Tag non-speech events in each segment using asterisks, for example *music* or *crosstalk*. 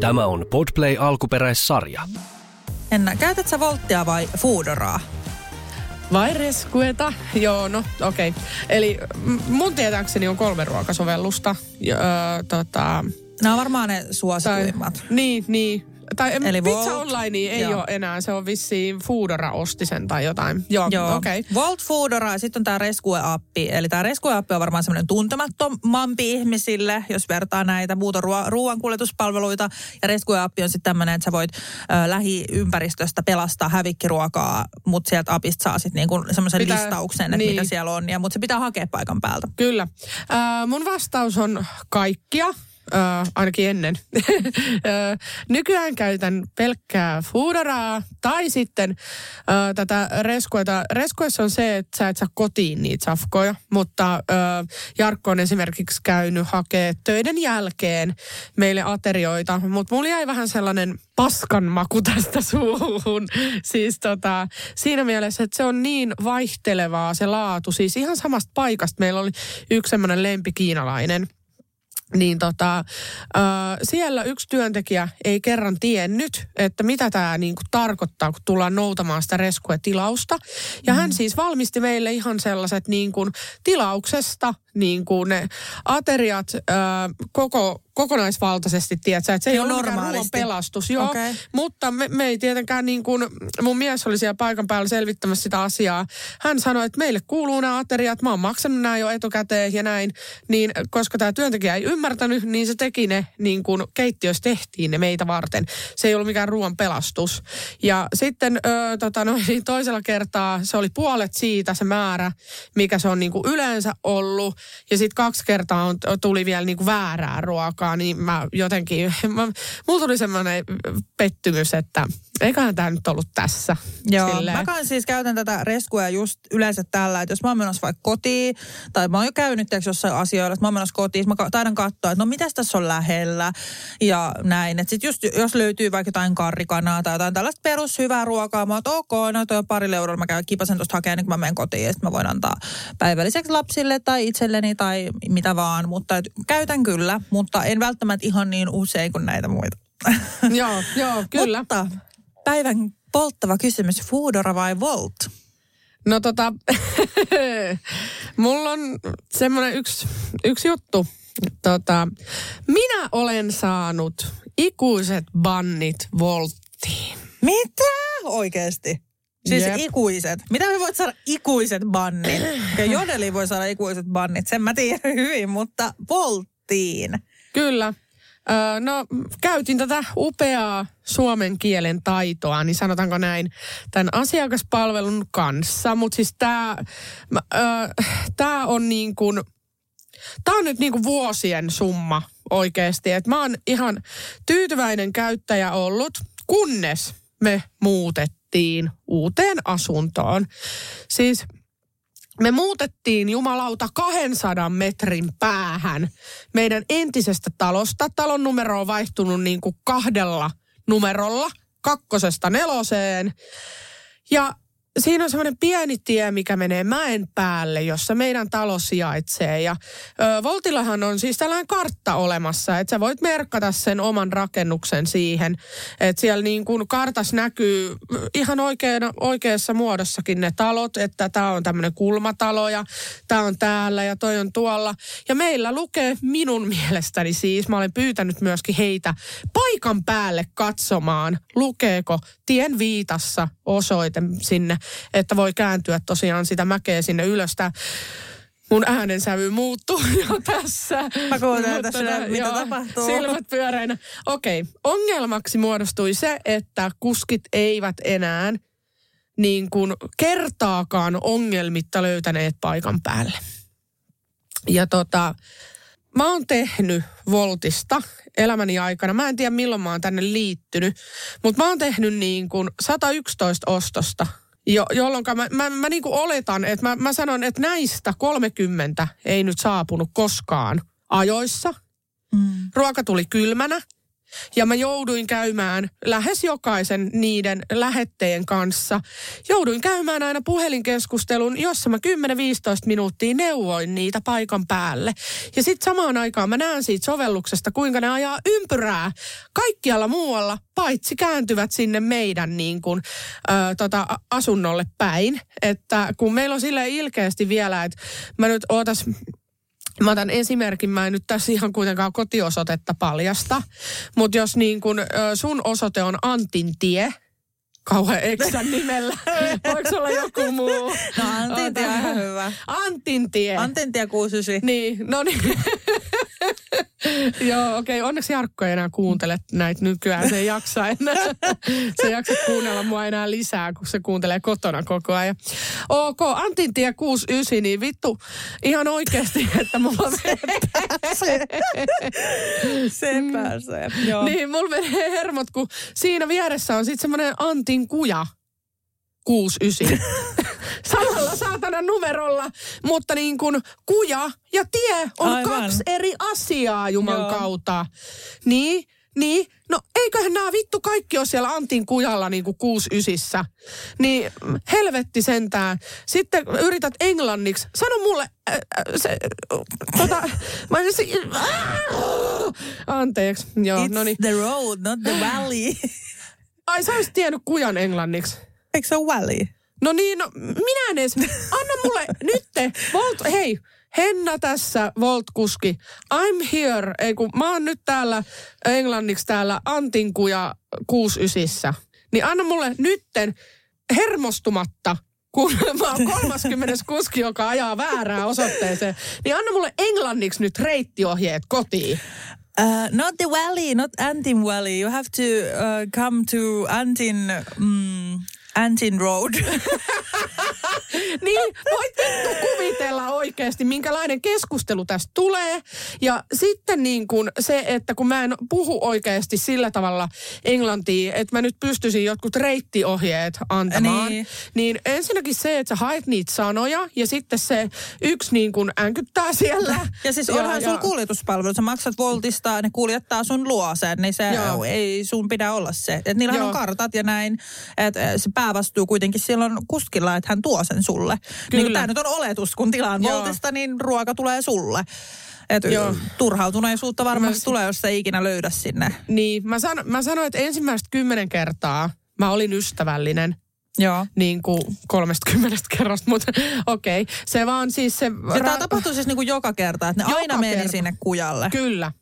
Tämä on Podplay alkuperäissarja. Enna, käytät sä Volttia vai Foodoraa? Vai reskueta? Joo, no okei. Okay. Eli mun tietääkseni on kolme ruokasovellusta. Ja, ö, tota, Nämä on varmaan ne suosituimmat. Tai, niin, niin. Tai Eli Pizza Volt, Online ei joo. ole enää, se on vissiin Foodora osti sen tai jotain. Joo, Joo. okei. Okay. Volt Foodora ja sitten on tämä Rescue-appi. Eli tämä Rescue-appi on varmaan semmoinen tuntemattomampi ihmisille, jos vertaa näitä muuta ruo- ruoankuljetuspalveluita. Ja Rescue-appi on sitten tämmöinen, että sä voit ö, lähiympäristöstä pelastaa hävikkiruokaa, mutta sieltä apista saa sitten niinku semmoisen listauksen, että niin. mitä siellä on. Ja, mutta se pitää hakea paikan päältä. Kyllä. Äh, mun vastaus on kaikkia. Äh, ainakin ennen. *laughs* Äh, Nykyään käytän pelkkää Foodoraa tai sitten äh, tätä reskueta. Reskuessa on se, että sä et saa kotiin niitä safkoja, mutta äh, Jarkko on esimerkiksi käynyt hakee töiden jälkeen meille aterioita, mutta mulla jäi vähän sellainen paskan maku *laughs* tästä suuhun. Siis tota, siinä mielessä, että se on niin vaihtelevaa se laatu. Siis ihan samasta paikasta meillä oli yksi semmoinen lempikiinalainen. Niin tota, äh, siellä yksi työntekijä ei kerran tiennyt, että mitä tämä niinku tarkoittaa, kun tullaan noutamaan sitä reskuetilausta. Ja hän siis valmisti meille ihan sellaiset niin kuin tilauksesta niin kuin ne ateriat äh, koko, kokonaisvaltaisesti, tiedätkö, että se ei Joo, ole ruoan pelastus. Joo, Okei. mutta me, me ei tietenkään niin kuin, mun mies oli siellä paikan päällä selvittämässä sitä asiaa. Hän sanoi, että meille kuuluu nämä ateriat, mä oon maksanut nämä jo etukäteen ja näin. Niin koska tämä työntekijä ei ymmärtänyt, niin se teki ne niin kuin keittiössä tehtiin ne meitä varten. Se ei ollut mikään ruoan pelastus. Ja sitten ö, tota, no, niin toisella kertaa se oli puolet siitä se määrä, mikä se on niin kuin yleensä ollut. Ja sitten kaksi kertaa on, tuli vielä niin kuin väärää ruokaa, niin mä jotenkin, *laughs* mä, mulla tuli semmoinen pettymys, että eiköhän tämä nyt ollut tässä. Joo, Silleen. mä kans siis käytän tätä reskuea just yleensä tällä, että jos mä oon menossa vaikka kotiin, tai mä oon jo käynyt jossain asioilla, että mä oon menossa kotiin, mä taidan katsoa, että no mitäs tässä on lähellä, ja näin. Että sit just jos löytyy vaikka jotain karrikanaa tai jotain tällaista perushyvää ruokaa, mä oon, että ok, no toi on pari eurolla, mä käyn kipasen tuosta hakemaan, niin kun mä menen kotiin, ja sit mä voin antaa päivälliseksi lapsille tai itselleni tai mitä vaan, mutta et, käytän kyllä, mutta en välttämättä ihan niin usein kuin näitä muita. *laughs* Joo, joo, kyllä. Mutta päivän polttava kysymys, Foodora vai Volt? No tota, *laughs* mulla on semmoinen yksi, yksi juttu. Tota, minä olen saanut ikuiset bannit Volttiin. Mitä? Oikeesti? Siis Jep. ikuiset. Mitä me voit saada ikuiset bannit? Ja Jodeli voi saada ikuiset bannit, sen mä tiedän hyvin, mutta Volttiin. Kyllä. Öö, no, käytin tätä upeaa suomen kielen taitoa, niin sanotaanko näin, tämän asiakaspalvelun kanssa. Mutta siis tämä tää on niin kuin, tämä on nyt niin kuin vuosien summa oikeasti. Et mä oon ihan tyytyväinen käyttäjä ollut, kunnes me muutettiin uuteen asuntoon. Siis me muutettiin jumalauta 200 metrin päähän meidän entisestä talosta. Talon numero on vaihtunut niin kuin kahdella numerolla, kakkosesta neloseen. Ja siinä on semmoinen pieni tie, mikä menee mäen päälle, jossa meidän talo sijaitsee. Ja ö, Voltillahan on siis tällainen kartta olemassa, että sä voit merkata sen oman rakennuksen siihen. Että siellä niin kuin kartas näkyy ihan oikeana, oikeassa muodossakin ne talot, että tämä on tämmöinen kulmatalo ja tämä on täällä ja toi on tuolla. Ja meillä lukee minun mielestäni siis, mä olen pyytänyt myöskin heitä paikan päälle katsomaan, lukeeko tien viitassa osoite sinne, että voi kääntyä tosiaan sitä mäkeä sinne ylös. Tää mun äänensävy muuttuu *laughs* jo tässä. Mä kuuntelen tässä, nää- mitä joo, tapahtuu. Silmät pyöreinä. Okei, ongelmaksi muodostui se, että kuskit eivät enää niin kuin kertaakaan ongelmitta löytäneet paikan päälle. Ja tota, mä oon tehnyt Voltista elämäni aikana. Mä en tiedä milloin mä oon tänne liittynyt, mutta mä oon tehnyt niin kuin 111 ostosta. Jo, jolloin mä, mä, mä niin kuin oletan, että mä, mä sanon, että näistä 30 ei nyt saapunut koskaan ajoissa. Mm. Ruoka tuli kylmänä. Ja mä jouduin käymään lähes jokaisen niiden lähetteen kanssa. Jouduin käymään aina puhelinkeskustelun, jossa mä 10-15 minuuttia neuvoin niitä paikan päälle. Ja sitten samaan aikaan mä näen siitä sovelluksesta, kuinka ne ajaa ympyrää kaikkialla muualla, paitsi kääntyvät sinne meidän niin kuin, ö, tota, asunnolle päin. Että kun meillä on sille ilkeästi vielä, että mä nyt ootas Mä otan esimerkin, mä en nyt tässä ihan kuitenkaan kotiosoitetta paljasta, mutta jos niin kun sun osoite on Antintie, kauhean eksän nimellä. *laughs* Voiko olla joku muu? No Antintie on ihan hyvä. Antintie. Antintie 69. Niin, no niin. Joo, okei. Okay. Onneksi Jarkko ei enää kuuntele näitä nykyään. Se ei jaksa enää. Se ei jaksa kuunnella mua enää lisää, kun se kuuntelee kotona koko ajan. Ok, Antintie 69, niin vittu ihan oikeasti, että mulla se pääsee. se pääsee. Joo. Niin, mulla menee hermot, kun siinä vieressä on sitten semmoinen Antin kuja. 69. Samalla saatana numerolla, mutta niin kuin kuja ja tie on Aivan. kaksi eri asiaa Juman Joo. kautta. Niin, niin, no eiköhän nämä vittu kaikki ole siellä Antin kujalla niin kuin kuusi ysissä. Niin helvetti sentään. Sitten yrität englanniksi. Sano mulle, äh, se, tota, mä se, äh, anteeksi. Joo, It's no niin. the road, not the valley. Ai sä olisit tiennyt kujan englanniksi. Eikö se ole valley? No niin, no minä en edes. Anna mulle *laughs* nyt, Volt, hei, Henna tässä, Volt-kuski. I'm here. Ei kun mä oon nyt täällä englanniksi täällä Antinkuja 69. Niin anna mulle nytten hermostumatta, kun *laughs* mä oon 30 kuski, joka ajaa väärään osoitteeseen, niin anna mulle englanniksi nyt reittiohjeet kotiin. Uh, not the valley, not Antin Valley. You have to uh, come to Antin um, Antin Road. *laughs* niin, voit vittu kuvitella oikeasti, minkälainen keskustelu tästä tulee. Ja sitten niin kuin se, että kun mä en puhu oikeasti sillä tavalla englantia, että mä nyt pystyisin jotkut reittiohjeet antamaan. Niin. niin ensinnäkin se, että sä haet niitä sanoja ja sitten se yksi niin kuin änkyttää siellä. *laughs* Ja siis onhan ja, sun kuljetuspalvelu. Sä maksat Voltista, ne kuljettaa sun luoseen, niin se Joo. ei sun pidä olla se. Et niillähän Joo. on kartat ja näin. Että se päävastuu kuitenkin silloin kuskilla, että hän tuo sen sulle. Kyllä. Niin tämä nyt on oletus, kun tilaan Joo. voltista, niin ruoka tulee sulle. Et turhautuneisuutta varmasti mä... tulee, jos ei ikinä löydä sinne. Niin, mä, san, mä sanoin, että ensimmäistä kymmenen kertaa mä olin ystävällinen. Joo. Niin kuin 30 kerrasta, mutta *laughs* okei. Okay. Se vaan siis se... Ja ra- tämä tapahtuu siis niin kuin joka kerta, että ne joka aina meni kerta. sinne kujalle. Kyllä.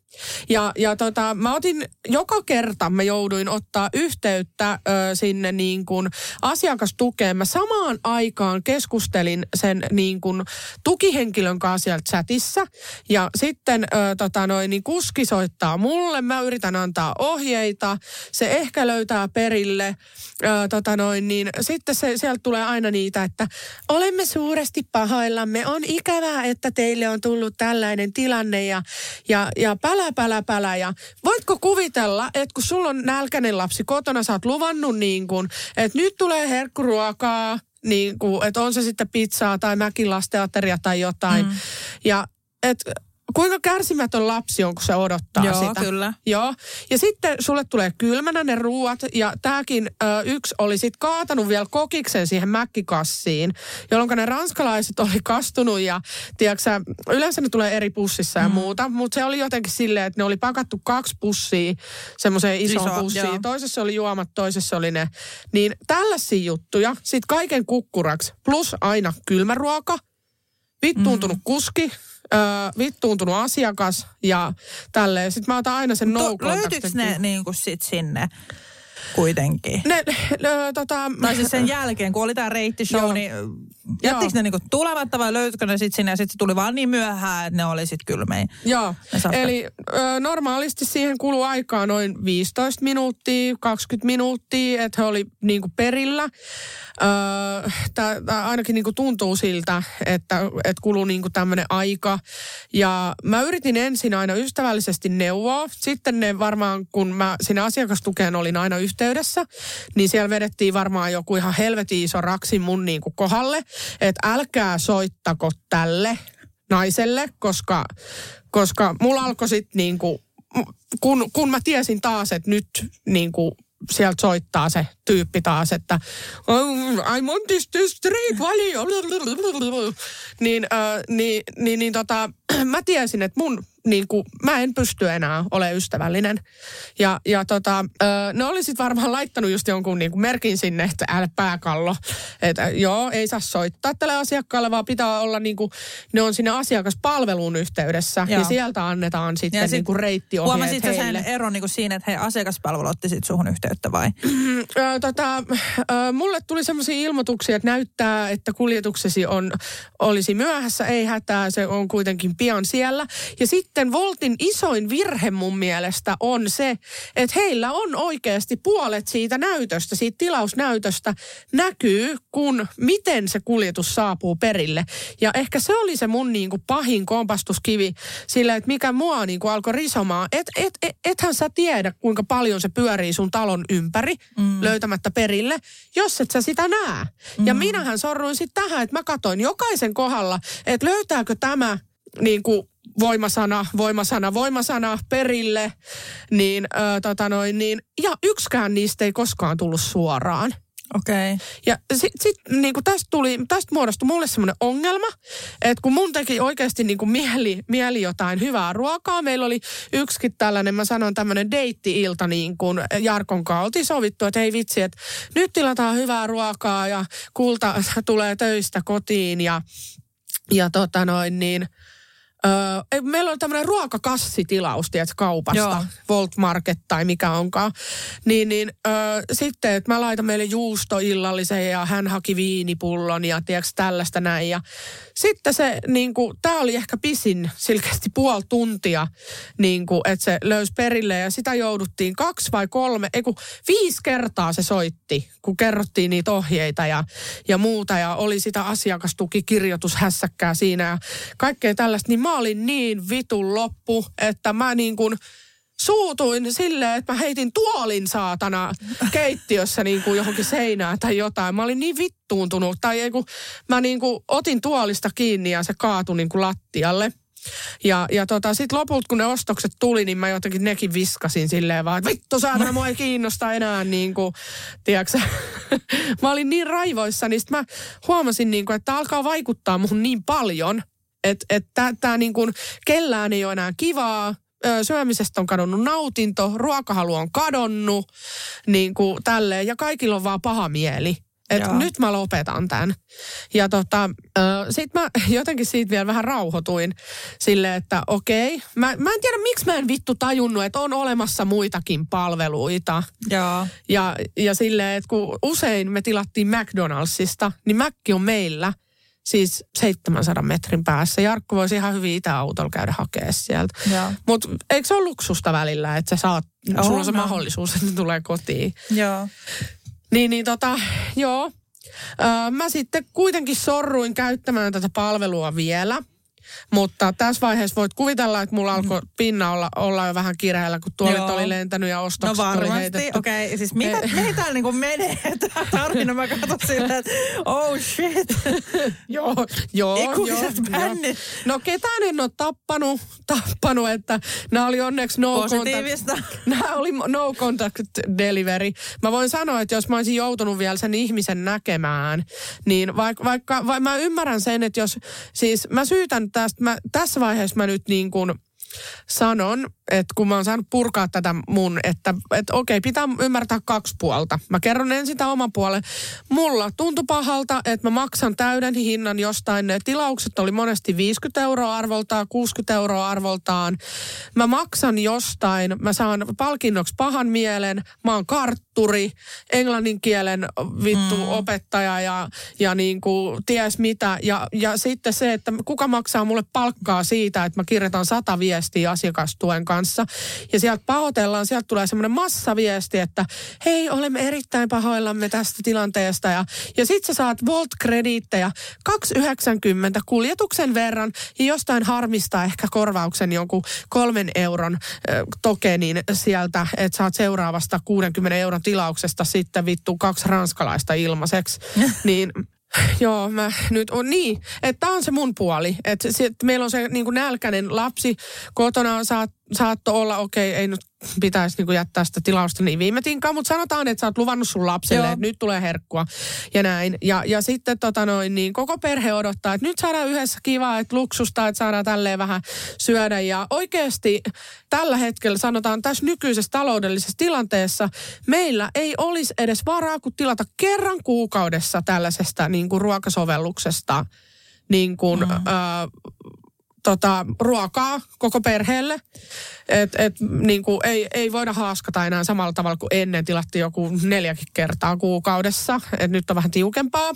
Ja, ja tota, mä otin, joka kerta mä jouduin ottaa yhteyttä ö, sinne niin kuin asiakastukeen. Mä samaan aikaan keskustelin sen niin kuin tukihenkilön kanssa siellä chatissa. Ja sitten ö, tota noin, niin kuski soittaa mulle, mä yritän antaa ohjeita. Se ehkä löytää perille. Ö, tota noin, niin sitten se, sieltä tulee aina niitä, että olemme suuresti pahoillamme. On ikävää, että teille on tullut tällainen tilanne ja, ja, ja pälä pälä, pälä, pälä. Ja voitko kuvitella, että kun sulla on nälkäinen lapsi kotona, sä oot luvannut niin kuin, että nyt tulee herkkuruokaa, niin kuin, että on se sitten pizzaa tai mäkilasteateria tai jotain. Mm. Ja että kuinka kärsimätön lapsi on, kun se odottaa Joo, sitä. kyllä. Joo, ja sitten sulle tulee kylmänä ne ruuat, ja tämäkin ö, yksi oli sitten kaatanut vielä kokiksen siihen mäkkikassiin, jolloin ne ranskalaiset oli kastunut, ja tiedätkö, yleensä ne tulee eri pussissa ja mm. muuta, mutta se oli jotenkin silleen, että ne oli pakattu kaksi pussia semmoiseen isoon Iso, pussiin. Joo. Toisessa oli juomat, toisessa oli ne. Niin tällaisia juttuja, sitten kaiken kukkuraksi, plus aina kylmäruoka, vittuuntunut mm. kuski, öö, vittuuntunut asiakas ja tälleen. Sitten mä otan aina sen no Löytyykö ne niin kuin sit sinne? Kuitenkin. Ne, ne, tota, Tai siis sen jälkeen, kun oli tämä reittishow, Joo. niin jättikö ne niinku tulematta vai löytyikö ne sitten sinne ja sitten se tuli vaan niin myöhään, että ne oli sitten kylmei. Joo, eli ö, normaalisti siihen kuluu aikaa noin 15 minuuttia, 20 minuuttia, että he oli niinku perillä. Ö, tää, tää ainakin niinku tuntuu siltä, että, että kuluu niinku tämmöinen aika. Ja mä yritin ensin aina ystävällisesti neuvoa. Sitten ne varmaan, kun mä sinne asiakastukeen olin aina yhteydessä, niin siellä vedettiin varmaan joku ihan helvetin iso raksi mun niinku kohdalle, että älkää soittako tälle naiselle, koska, koska mulla alkoi sitten niinku, kun, kun mä tiesin taas, että nyt niinku sieltä soittaa se tyyppi taas, että I want this, straight value. Niin, äh, niin, niin, niin tota, *clears throat* mä tiesin, että mun niin kuin, mä en pysty enää olemaan ystävällinen. Ja, ja tota, ne oli sitten varmaan laittanut just jonkun niin kuin merkin sinne, että älä pääkallo. Että joo, ei saa soittaa tälle asiakkaalle, vaan pitää olla niin kuin, ne on siinä asiakaspalvelun yhteydessä. Joo. Ja sieltä annetaan sitten Ja niin kuin reittiohjeet Huomasitko sen heille. eron niinku siinä, että hei asiakaspalvelu otti sit suhun yhteyttä vai? Ö, tota, mulle tuli semmoisia ilmoituksia, että näyttää, että kuljetuksesi on, olisi myöhässä, ei hätää, se on kuitenkin pian siellä. Ja sitten Voltin isoin virhe mun mielestä on se, että heillä on oikeasti puolet siitä näytöstä, siitä tilausnäytöstä näkyy, kun miten se kuljetus saapuu perille. Ja ehkä se oli se mun niinku pahin kompastuskivi sillä, että mikä mua niinku alkoi risomaan. Et, et, et, ethän sä tiedä, kuinka paljon se pyörii sun talon ympäri mm. löytämättä perille, jos et sä sitä näe. Mm. Ja minähän sorruin sitten tähän, että mä katsoin jokaisen kohdalla, että löytääkö tämä niinku voimasana, voimasana, voimasana perille, niin, ö, tota noin, niin, ja yksikään niistä ei koskaan tullut suoraan. Okei. Okay. Ja sitten sit, niin tästä, tuli, tästä muodostui mulle semmoinen ongelma, että kun mun teki oikeasti niin kuin mieli, mieli jotain hyvää ruokaa, meillä oli yksikin tällainen, mä sanon tämmöinen deitti-ilta niin kuin Jarkon kanssa. Oltiin sovittu, että hei vitsi, että nyt tilataan hyvää ruokaa ja kulta *laughs* tulee töistä kotiin ja, ja tota noin niin... Öö, meillä on tämmöinen ruokakassitilaus, tiedät, kaupasta, Joo. Volt Market tai mikä onkaan. Niin, niin öö, sitten, että mä laitan meille juustoillallisen ja hän haki viinipullon ja tiedätkö, tällaista näin. Ja sitten se, niin kuin, tää oli ehkä pisin selkeästi puoli tuntia, niin kuin, että se löysi perille ja sitä jouduttiin kaksi vai kolme, ei kun viisi kertaa se soitti, kun kerrottiin niitä ohjeita ja, ja muuta ja oli sitä asiakastukikirjoitushässäkkää siinä ja kaikkea tällaista, niin mä olin niin vitun loppu, että mä niin kuin suutuin silleen, että mä heitin tuolin saatana keittiössä niin kuin johonkin seinään tai jotain. Mä olin niin vittuuntunut. Tai ei kun, mä niin kuin otin tuolista kiinni ja se kaatui niin kuin lattialle. Ja, ja tota, sitten lopulta, kun ne ostokset tuli, niin mä jotenkin nekin viskasin silleen vaan, että vittu saatana, mua ei kiinnosta enää niin kuin. *laughs* Mä olin niin raivoissa, niin sit mä huomasin niin kuin, että alkaa vaikuttaa muhun niin paljon, että että tämä niin kuin, kellään ei ole enää kivaa, syömisestä on kadonnut nautinto, ruokahalu on kadonnut, niin kuin tälleen, ja kaikilla on vaan paha mieli. Et Joo. nyt mä lopetan tämän. Ja tota, sit mä *laughs* jotenkin siitä vielä vähän rauhoituin silleen, että okei. Mä, mä en tiedä, miksi mä en vittu tajunnut, että on olemassa muitakin palveluita. Joo. Ja, ja silleen, että kun usein me tilattiin McDonaldsista, niin Mäkki on meillä siis 700 metrin päässä. Jarkko voisi ihan hyvin itäautolla käydä hakea sieltä. Mutta eikö se ole luksusta välillä, että sä saat, On, sulla on se on. mahdollisuus, että tulee kotiin. Joo. Niin, niin tota, joo. Öö, mä sitten kuitenkin sorruin käyttämään tätä palvelua vielä. Mutta tässä vaiheessa voit kuvitella, että mulla alkoi pinna olla, olla jo vähän kireellä, kun tuolit Joo. oli lentänyt ja No ostokset oli varmasti. heitetty. Okei, okay. siis mitä, Eh. mihin täällä niinku menee *laughs* tää tarina? Mä katson silleen, että oh shit. *laughs* Joo, joo. Ikuiset bännit. joo. No ketään en ole tappanut, tappanut, että nämä oli onneksi no Positiivista. *laughs* contact. Nämä oli no contact delivery. Mä voin sanoa, että jos mä olisin joutunut vielä sen ihmisen näkemään, niin vaikka, vaikka vai mä ymmärrän sen, että jos, siis mä syytän tästä, mä, tässä vaiheessa mä nyt niin kuin sanon, että kun mä oon saanut purkaa tätä mun, että, että okei, pitää ymmärtää kaksi puolta. Mä kerron ensin sitä oman puolen. Mulla tuntui pahalta, että mä maksan täyden hinnan jostain. Ne tilaukset oli monesti 50 euroa arvoltaan, 60 euroa arvoltaan. Mä maksan jostain, mä saan palkinnoksi pahan mielen, mä oon kartturi, englannin kielen vittu mm. opettaja ja, ja niin kuin ties mitä. Ja, ja sitten se, että kuka maksaa mulle palkkaa siitä, että mä kirjoitan sata viestiä asiakastuen kanssa. Ja sieltä pahoitellaan, sieltä tulee semmoinen massaviesti, että hei, olemme erittäin pahoillamme tästä tilanteesta. Ja, ja sit sä saat Volt-krediittejä 2,90 kuljetuksen verran ja jostain harmista ehkä korvauksen jonkun kolmen euron äh, tokenin sieltä, että saat seuraavasta 60 euron tilauksesta sitten vittu kaksi ranskalaista ilmaiseksi. *laughs* niin *sighs* Joo, mä nyt on niin, että tämä on se mun puoli. Että meillä on se niin kuin nälkäinen lapsi kotona, saat, saatto olla, okei, okay, ei nyt pitäisi niin jättää sitä tilausta niin viime tinkaan, mutta sanotaan, että sä oot luvannut sun lapselle, Joo. että nyt tulee herkkua ja näin. Ja, ja sitten tota noin, niin koko perhe odottaa, että nyt saadaan yhdessä kivaa, että luksusta, että saadaan tälleen vähän syödä. Ja oikeasti tällä hetkellä sanotaan tässä nykyisessä taloudellisessa tilanteessa, meillä ei olisi edes varaa kuin tilata kerran kuukaudessa tällaisesta niin kuin ruokasovelluksesta niin kuin, mm. ö, tota, ruokaa koko perheelle. Et, et, niin kuin, ei, ei voida haaskata enää samalla tavalla kuin ennen. Tilattiin joku neljäkin kertaa kuukaudessa. Et nyt on vähän tiukempaa.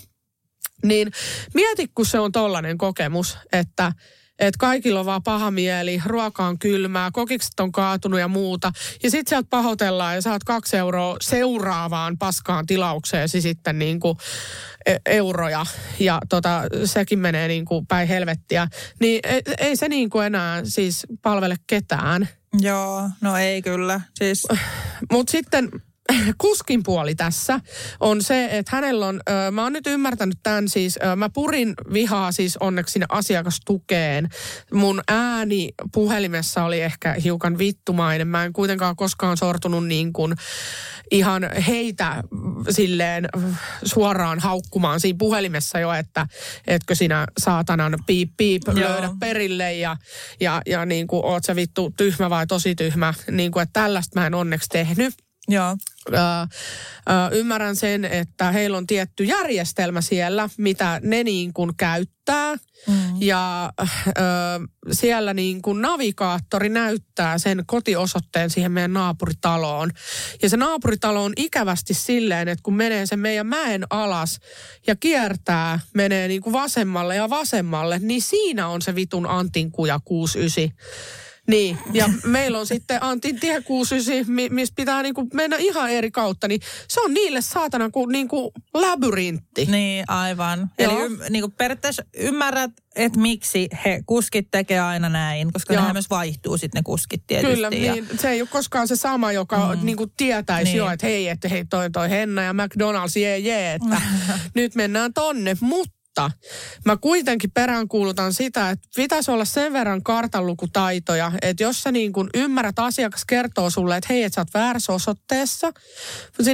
Niin mieti, kun se on tollainen kokemus, että että kaikilla on vaan paha mieli, ruoka on kylmää, kokikset on kaatunut ja muuta. Ja sit sieltä pahoitellaan ja saat kaksi euroa seuraavaan paskaan tilaukseesi sitten niin kuin e, euroja. Ja tota, sekin menee niin kuin päin helvettiä. Niin ei, ei se niin kuin enää siis palvele ketään. Joo, no ei kyllä. Siis... Mutta sitten *laughs* kuskin puoli tässä on se, että hänellä on, ö, mä oon nyt ymmärtänyt tämän siis, ö, mä purin vihaa siis onneksi sinne asiakastukeen. Mun ääni puhelimessa oli ehkä hiukan vittumainen. Mä en kuitenkaan koskaan sortunut niin kuin ihan heitä silleen suoraan haukkumaan siinä puhelimessa jo, että etkö sinä saatanan piip piip Joo. löydä perille ja, ja, ja niin kuin oot sä vittu tyhmä vai tosi tyhmä. Niin kuin, että tällaista mä en onneksi tehnyt. Joo. Ö, ö, ymmärrän sen, että heillä on tietty järjestelmä siellä, mitä ne niin kuin käyttää. Mm. Ja ö, siellä niin kuin navigaattori näyttää sen kotiosoitteen siihen meidän naapuritaloon. Ja se naapuritalo on ikävästi silleen, että kun menee sen meidän mäen alas ja kiertää, menee niin kuin vasemmalle ja vasemmalle, niin siinä on se vitun Antinkuja 69. Niin, ja meillä on sitten Antin tie 69, missä pitää niinku mennä ihan eri kautta, niin se on niille saatana kuin niinku labyrintti. Niin, aivan. Joo. Eli y, niinku periaatteessa ymmärrät, että miksi he kuskit tekee aina näin, koska nehän myös vaihtuu sitten ne kuskit tietysti. Kyllä, ja... niin, se ei ole koskaan se sama, joka mm. niinku tietäisi niin. jo, että hei, että hei toi toi Henna ja McDonald's, jee jee, että *laughs* nyt mennään tonne, mutta mutta mä kuitenkin peräänkuulutan sitä, että pitäisi olla sen verran kartanlukutaitoja, että jos sä niin kun ymmärrät, asiakas kertoo sulle, että hei, että sä oot väärässä osoitteessa,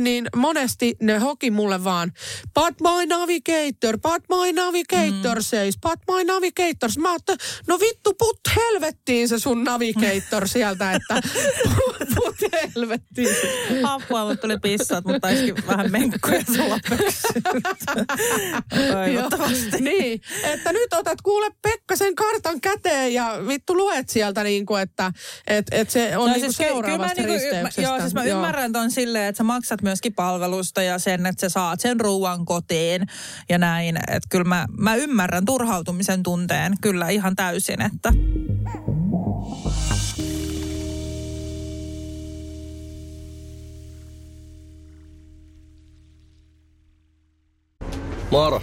niin monesti ne hoki mulle vaan, but my navigator, but my navigator mm. says, but my navigator. Mä oon, no vittu, put helvettiin se sun navigator sieltä, että *laughs* put helvettiin. Apua, mutta tuli pissat, mutta taisikin vähän menkkoja sulla *laughs* Toivottavasti. *laughs* niin, että nyt otat kuule Pekka sen kartan käteen ja vittu luet sieltä niin kuin, että et, et se on no, niin kuin siis seuraavasta kyllä mä, niin kuin, Joo, siis mä joo. ymmärrän ton silleen, että sä maksat myöskin palvelusta ja sen, että sä saat sen ruuan kotiin ja näin. Että kyllä mä, mä ymmärrän turhautumisen tunteen kyllä ihan täysin, että... Moro,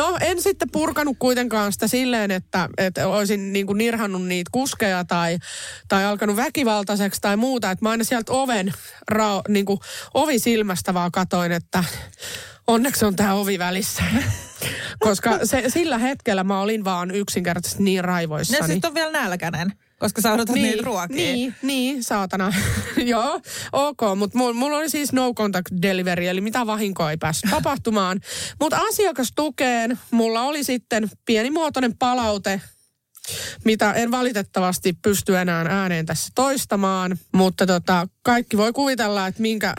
No en sitten purkanut kuitenkaan sitä silleen, että, että olisin niin kuin nirhannut niitä kuskeja tai, tai alkanut väkivaltaiseksi tai muuta. Että mä aina sieltä oven, ra, niin kuin ovi silmästä vaan katoin, että onneksi on tämä ovi välissä. Koska se, sillä hetkellä mä olin vaan yksinkertaisesti niin raivoissani. Ja sitten on vielä nälkäinen, koska sä odotat niin, niitä ruokia. Niin, niin, saatana. *laughs* Joo, ok, mutta mulla mul oli siis no contact delivery, eli mitä vahinkoa ei päässyt tapahtumaan. Mutta asiakastukeen mulla oli sitten pienimuotoinen palaute, mitä en valitettavasti pysty enää ääneen tässä toistamaan, mutta tota, kaikki voi kuvitella, että minkä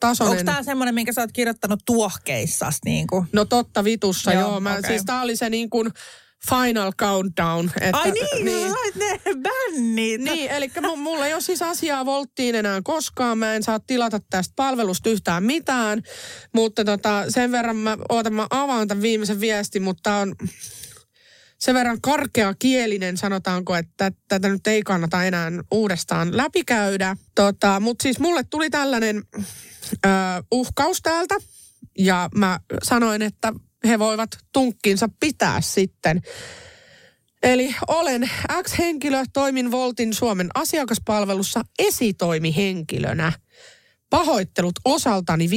tasoinen... Onko tämä semmoinen, minkä sä oot kirjoittanut tuohkeissas? Niin kuin? No totta vitussa, joo. joo. Mä, okay. Siis tää oli se niin kuin final countdown. Että, Ai niin, niin. sait ne bännit. Niin, eli mulla ei ole siis asiaa volttiin enää koskaan. Mä en saa tilata tästä palvelusta yhtään mitään. Mutta tota, sen verran mä ootan, mä avaan tämän viimeisen viestin, mutta on sen verran karkeakielinen, sanotaanko, että tätä nyt ei kannata enää uudestaan läpikäydä. Tota, Mutta siis mulle tuli tällainen ö, uhkaus täältä. Ja mä sanoin, että he voivat tunkkinsa pitää sitten. Eli olen X-henkilö, toimin Voltin Suomen asiakaspalvelussa esitoimihenkilönä. Pahoittelut osaltani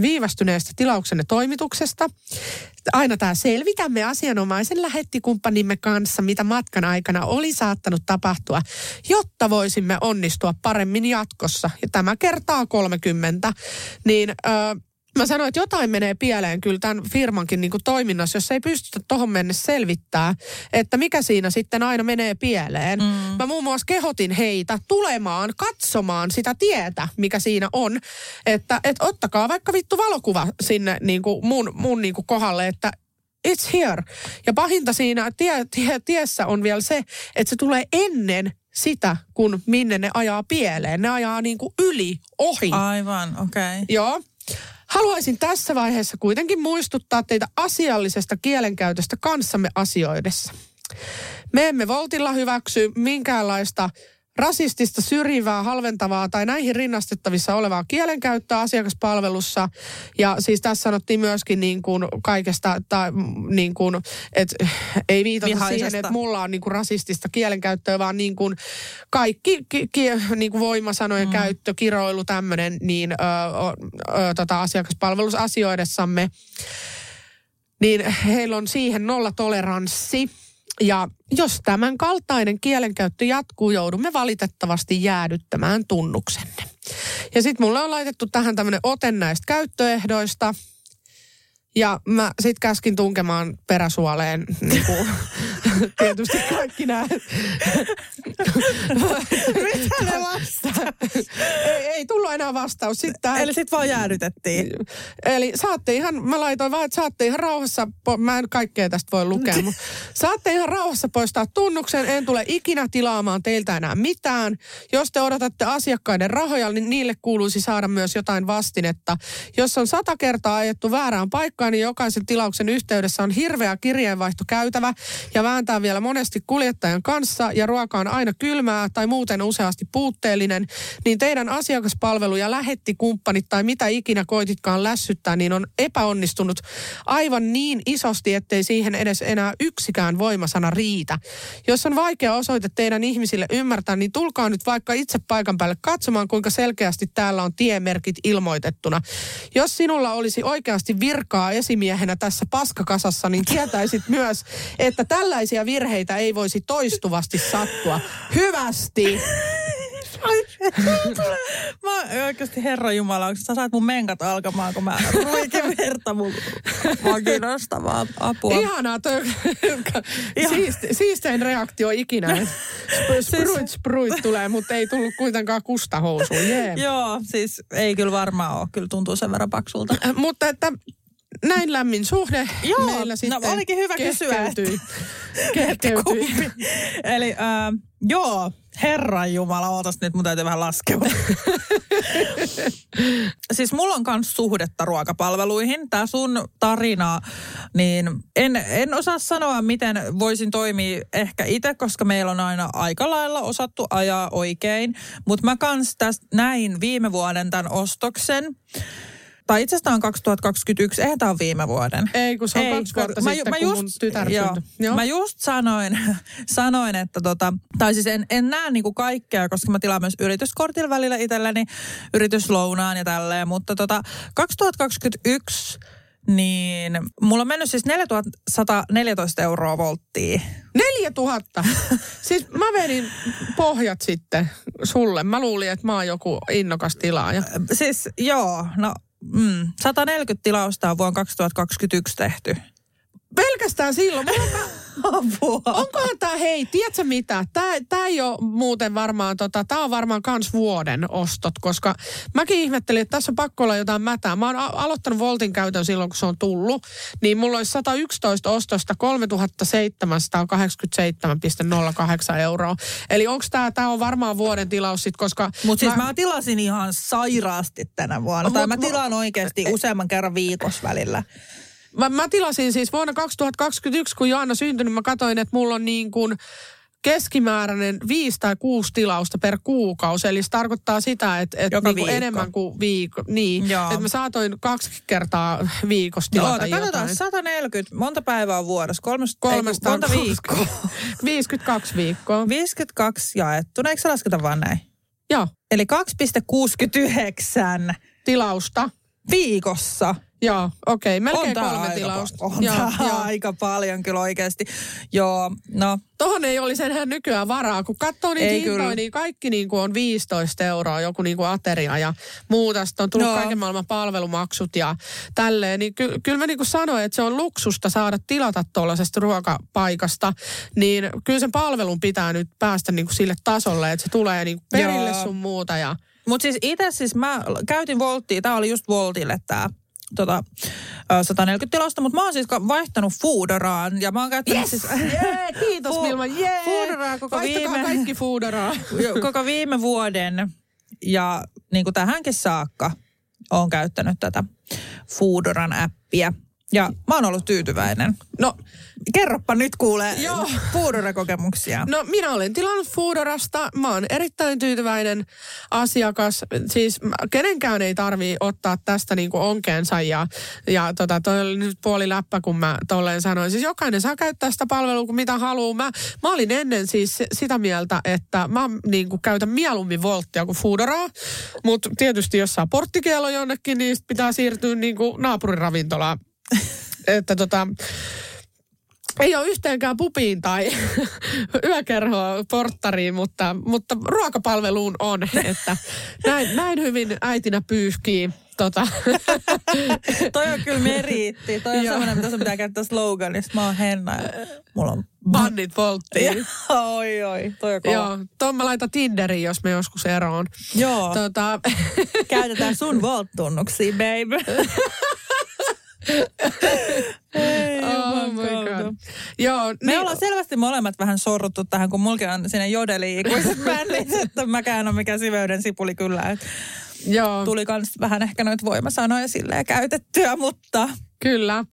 viivästyneestä tilauksenne toimituksesta. Aina tämä selvitämme asianomaisen lähettikumppanimme kanssa, mitä matkan aikana oli saattanut tapahtua, jotta voisimme onnistua paremmin jatkossa. Ja tämä kertaa 30. Niin... Öö, mä sanoin, että jotain menee pieleen kyllä tämän firmankin niin kuin toiminnassa, jos ei pystytä tuohon mennessä selvittää, että mikä siinä sitten aina menee pieleen. Mm. Mä muun muassa kehotin heitä tulemaan, katsomaan sitä tietä, mikä siinä on, että et ottakaa vaikka vittu valokuva sinne niin kuin mun, mun niin kuin kohdalle, että it's here. Ja pahinta siinä tie, tie, tiessä on vielä se, että se tulee ennen sitä, kun minne ne ajaa pieleen. Ne ajaa niin kuin yli, ohi. Aivan, okei. Okay. Joo. Haluaisin tässä vaiheessa kuitenkin muistuttaa teitä asiallisesta kielenkäytöstä kanssamme asioidessa. Me emme Voltilla hyväksy minkäänlaista rasistista, syrjivää, halventavaa tai näihin rinnastettavissa olevaa kielenkäyttöä asiakaspalvelussa. Ja siis tässä sanottiin myöskin niin kuin kaikesta, tai niin kuin, että ei viitata Vihaisesta. siihen, että mulla on niin kuin rasistista kielenkäyttöä, vaan niin kuin kaikki ki, ki, niin kuin voimasanojen mm. käyttö, kiroilu, tämmöinen, niin ö, ö, tota, asiakaspalvelusasioidessamme, niin heillä on siihen nolla toleranssi. Ja jos tämän kaltainen kielenkäyttö jatkuu, joudumme valitettavasti jäädyttämään tunnuksenne. Ja sitten mulle on laitettu tähän tämmöinen ote näistä käyttöehdoista. Ja mä sit käskin tunkemaan peräsuoleen niin kuin, *laughs* tietysti kaikki nämä. Mitä ne vastaa? ei, ei tullut enää vastaus. Sitten Eli sitten vaan jäädytettiin. Eli saatte ihan, mä laitoin vaan, että saatte ihan rauhassa, mä en kaikkea tästä voi lukea, mutta saatte ihan rauhassa poistaa tunnuksen, en tule ikinä tilaamaan teiltä enää mitään. Jos te odotatte asiakkaiden rahoja, niin niille kuuluisi saada myös jotain vastinetta. Jos on sata kertaa ajettu väärään paikkaan, niin jokaisen tilauksen yhteydessä on hirveä kirjeenvaihto käytävä ja vääntää vielä monesti kuljettajan kanssa ja ruoka on aina kylmää tai muuten useasti puutteellinen, niin teidän asiakaspalvelu ja lähettikumppanit tai mitä ikinä koititkaan lässyttää, niin on epäonnistunut aivan niin isosti, ettei siihen edes enää yksikään voimasana riitä. Jos on vaikea osoite teidän ihmisille ymmärtää, niin tulkaa nyt vaikka itse paikan päälle katsomaan, kuinka selkeästi täällä on tiemerkit ilmoitettuna. Jos sinulla olisi oikeasti virkaa esimiehenä tässä paskakasassa, niin tietäisit *laughs* myös, että tällaisia virheitä ei voisi toistuvasti sattua. Hyvästi! *laughs* mä oikeasti Herra Jumala, onko sä saat mun menkat alkamaan, kun mä ruikin verta mun vaginasta vaan apua. Ihanaa, toi *laughs* siist, siistein reaktio ikinä. Spruit, spruit tulee, mutta ei tullut kuitenkaan kusta housuun. Yeah. Joo, siis ei kyllä varmaan ole. Kyllä tuntuu sen verran paksulta. Mutta että näin lämmin suhde Joo, meillä no sitten olikin hyvä kysyä, että- kehkeytyi. *laughs* Kehkeytyi. Eli äh, joo, Herran Jumala, ootas nyt, mun täytyy vähän laskea. *laughs* siis mulla on myös suhdetta ruokapalveluihin. Tämä sun tarina, niin en, en osaa sanoa, miten voisin toimia ehkä itse, koska meillä on aina aika lailla osattu ajaa oikein. Mutta mä kans tästä näin viime vuoden tämän ostoksen. Tai itse asiassa on 2021, eihän tämä ole viime vuoden. Ei, kun se on kaksi vuotta mä, sitten, mä kun just, mun tytär joo. Joo. Mä just sanoin, *laughs* sanoin että tota, tai siis en, en näe niinku kaikkea, koska mä tilaan myös yrityskortilla välillä itselleni, yrityslounaan ja tälleen, mutta tota, 2021 niin mulla on mennyt siis 4114 euroa volttiin. Neljä tuhatta. *laughs* siis mä vedin pohjat sitten sulle. Mä luulin, että mä oon joku innokas tilaaja. Siis joo, no mm, 140 tilausta on vuonna 2021 tehty. Pelkästään silloin. Mulla on- Apua. Onkohan tää, hei, tiedätkö mitä? Tää, tää ei ole muuten varmaan, tota, tää on varmaan kans vuoden ostot, koska mäkin ihmettelin, että tässä on pakko olla jotain mätää. Mä oon a- aloittanut Voltin käytön silloin, kun se on tullut, niin mulla olisi 111 ostosta 3787,08 euroa. Eli onko tää, tää on varmaan vuoden tilaus sit, koska... Mutta siis mä tilasin ihan sairaasti tänä vuonna. tai Mut- mä mut- tilaan oikeasti useamman kerran viikossa välillä. Mä, mä tilasin siis vuonna 2021, kun Joanna syntyi, niin mä katsoin, että mulla on niin kuin keskimääräinen viisi tai kuusi tilausta per kuukausi. Eli se tarkoittaa sitä, että, että Joka niin kuin enemmän kuin viikko. Niin, Joo. että mä saatoin kaksi kertaa viikossa No, tilata oota, katsotaan, jotain. 140, monta päivää on vuodessa? Kolmesta ei, monta viikkoa? *laughs* 52 viikkoa. 52 jaettu, no eikö se lasketa vaan näin? Joo, Eli 2,69 tilausta. viikossa. Joo, okei, melkein on kolme aika, tilausta. pa- on Joo, joo. aika paljon kyllä oikeasti. Joo, no Tohon ei olisi enää nykyään varaa, kun katsoo niitä Ei hintoja, niin kaikki niin kuin on 15 euroa, joku niin kuin ateria ja muuta. Sitten on tullut Joo. kaiken maailman palvelumaksut ja tälleen. Niin ky- kyllä mä niin kuin sanoin, että se on luksusta saada tilata tuollaisesta ruokapaikasta. Niin kyllä sen palvelun pitää nyt päästä niin kuin sille tasolle, että se tulee niin kuin perille Joo. sun muuta. Ja Mutta siis itse siis mä käytin Volttia, tämä oli just Voltille tämä tota, ö, 140 tilausta, mutta mä oon siis vaihtanut Foodoraan ja mä oon käyttänyt yes! siis *laughs* Jee, kiitos Fu- Vilma, jee! Foodoraa koko Vaihtakaa viime- kaikki Foodoraa. *laughs* koko viime vuoden ja niin kuin tähänkin saakka oon käyttänyt tätä Foodoran appia. Ja mä oon ollut tyytyväinen. No, Kerroppa nyt kuulee Joo. Foodora-kokemuksia. No minä olen tilannut Foodorasta. Mä oon erittäin tyytyväinen asiakas. Siis kenenkään ei tarvii ottaa tästä niinku onkeensa ja, ja tota, toi oli nyt puoli läppä, kun mä tolleen sanoin. Siis jokainen saa käyttää sitä palvelua kuin mitä haluaa. Mä, mä olin ennen siis sitä mieltä, että mä niinku käytän mieluummin Volttia kuin Foodoraa. Mutta tietysti jos saa porttikielo jonnekin, niin pitää siirtyä niinku naapuriravintolaan. *laughs* että tota, ei ole yhteenkään pupiin tai *laughs* yökerhoa porttariin, mutta, mutta ruokapalveluun on, että näin, näin hyvin äitinä pyyhkii. Tota. *laughs* Toi on kyllä meriitti. Toi on semmoinen, mitä sun pitää käyttää sloganissa. Mä oon Henna ja mulla on Bannit volttiin. oi, oi, toi on kova. Joo, tuon mä laitan Tinderiin, jos me joskus eroon. Joo. Tota, Käytetään sun Volt-tunnuksia, babe. Ei, oh my jumakauta. God. Joo, Me niin, ollaan selvästi molemmat vähän sorruttu tähän, kun mulki on sinne jodeliin ikuiset *laughs* bändit, että mäkään on mikään siveyden sipuli kyllä. Et joo, tuli kans vähän ehkä noita voimasanoja silleen käytettyä, mutta kyllä.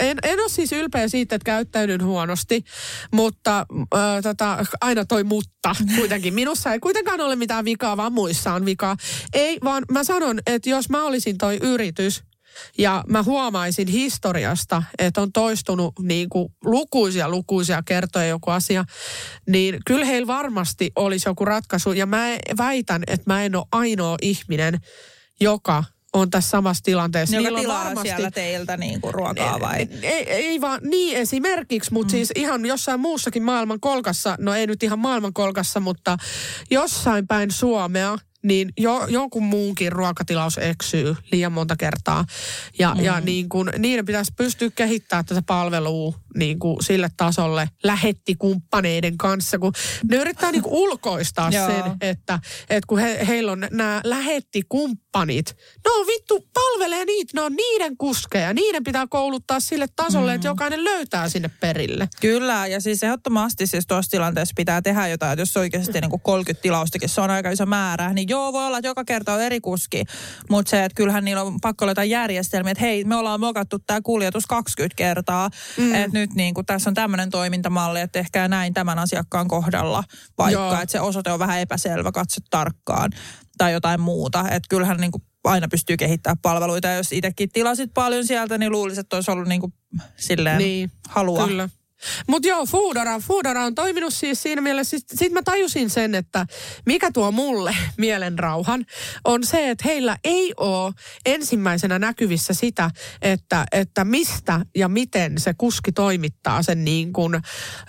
En, en ole siis ylpeä siitä, että käyttäydyn huonosti, mutta äh, tota, aina toi mutta kuitenkin. *laughs* Minussa ei kuitenkaan ole mitään vikaa, vaan muissa on vikaa. Ei, vaan mä sanon, että jos mä olisin toi yritys, ja mä huomaisin historiasta, että on toistunut niin kuin lukuisia lukuisia kertoja joku asia, niin kyllä heillä varmasti olisi joku ratkaisu. Ja mä väitän, että mä en ole ainoa ihminen, joka on tässä samassa tilanteessa. joka Niillä on varmasti- siellä teiltä niin kuin ruokaa vai? ei, ei vaan niin esimerkiksi, mutta mm. siis ihan jossain muussakin maailman kolkassa, no ei nyt ihan maailman kolkassa, mutta jossain päin Suomea, niin jo, jonkun muunkin ruokatilaus eksyy liian monta kertaa. Ja, mm. ja niin kuin, niiden pitäisi pystyä kehittämään tätä palvelua niin kuin sille tasolle lähettikumppaneiden kanssa, kun ne yrittää niin *laughs* ulkoistaa sen, että, että kun he, heillä on nämä lähettikumppanit, no vittu palvelee niitä, ne on niiden kuskeja, niiden pitää kouluttaa sille tasolle, mm. että jokainen löytää sinne perille. Kyllä, ja siis ehdottomasti siis tuossa tilanteessa pitää tehdä jotain, että jos oikeasti niin kuin 30 tilaustakin, se on aika iso määrä, niin joo, voi olla, että joka kerta on eri kuski, mutta se, että kyllähän niillä on pakko jotain järjestelmiä, että hei, me ollaan mokattu tämä kuljetus 20 kertaa, mm. että nyt niin kuin, tässä on tämmöinen toimintamalli, että ehkä näin tämän asiakkaan kohdalla, vaikka että se osoite on vähän epäselvä, katso tarkkaan tai jotain muuta, että kyllähän niin kuin aina pystyy kehittämään palveluita. Ja jos itsekin tilasit paljon sieltä, niin luulisin, että olisi ollut niin kuin silleen niin, halua. Kyllä. Mutta joo, Foodora, Foodora on toiminut siis siinä mielessä, sitten sit mä tajusin sen, että mikä tuo mulle *laughs* mielenrauhan, on se, että heillä ei ole ensimmäisenä näkyvissä sitä, että, että mistä ja miten se kuski toimittaa sen niin kuin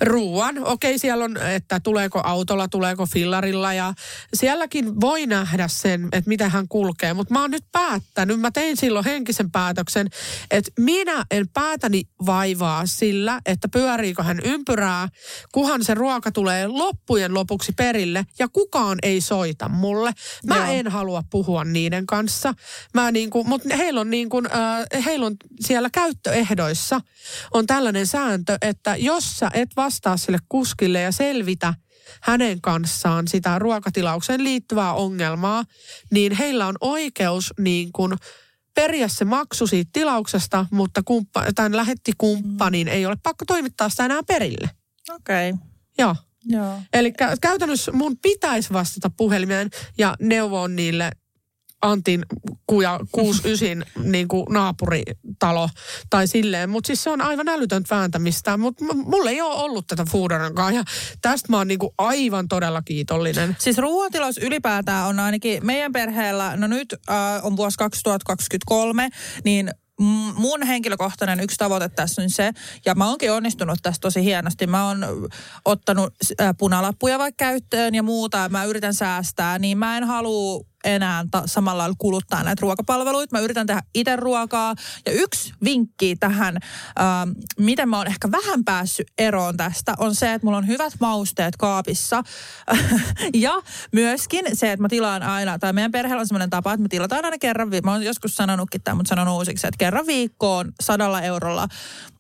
ruuan. Okei, siellä on, että tuleeko autolla, tuleeko fillarilla ja sielläkin voi nähdä sen, että miten hän kulkee. Mutta mä oon nyt päättänyt, mä tein silloin henkisen päätöksen, että minä en päätäni vaivaa sillä, että pyörii pyöriikö hän ympyrää, kuhan se ruoka tulee loppujen lopuksi perille ja kukaan ei soita mulle. Mä Joo. en halua puhua niiden kanssa. Mä niin kuin, mutta heillä on, niin kuin, äh, heillä on siellä käyttöehdoissa on tällainen sääntö, että jos sä et vastaa sille kuskille ja selvitä hänen kanssaan sitä ruokatilaukseen liittyvää ongelmaa, niin heillä on oikeus niin kuin periä se maksu siitä tilauksesta, mutta kumppa, tämän lähetti kumppanin ei ole pakko toimittaa sitä enää perille. Okei. Okay. Joo. Joo. Eli käytännössä mun pitäisi vastata puhelimeen ja neuvoa niille Antin kuja 69 niin kuin naapuritalo tai silleen. Mutta siis se on aivan älytöntä vääntämistä. Mutta mulla ei ole ollut tätä Fooderankaan ja tästä mä oon niin kuin aivan todella kiitollinen. Siis ruoantilaus ylipäätään on ainakin meidän perheellä, no nyt äh, on vuosi 2023, niin mun henkilökohtainen yksi tavoite tässä on se, ja mä oonkin onnistunut tässä tosi hienosti. Mä oon ottanut punalappuja vaikka käyttöön ja muuta, mä yritän säästää, niin mä en halua enää ta- samalla lailla kuluttaa näitä ruokapalveluita. Mä yritän tehdä itse ruokaa. Ja yksi vinkki tähän, ähm, miten mä oon ehkä vähän päässyt eroon tästä, on se, että mulla on hyvät mausteet kaapissa. *laughs* ja myöskin se, että mä tilaan aina, tai meidän perheellä on sellainen tapa, että me tilataan aina kerran, vi- mä oon joskus sanonutkin tämän, mutta sanon uusiksi, että kerran viikkoon sadalla eurolla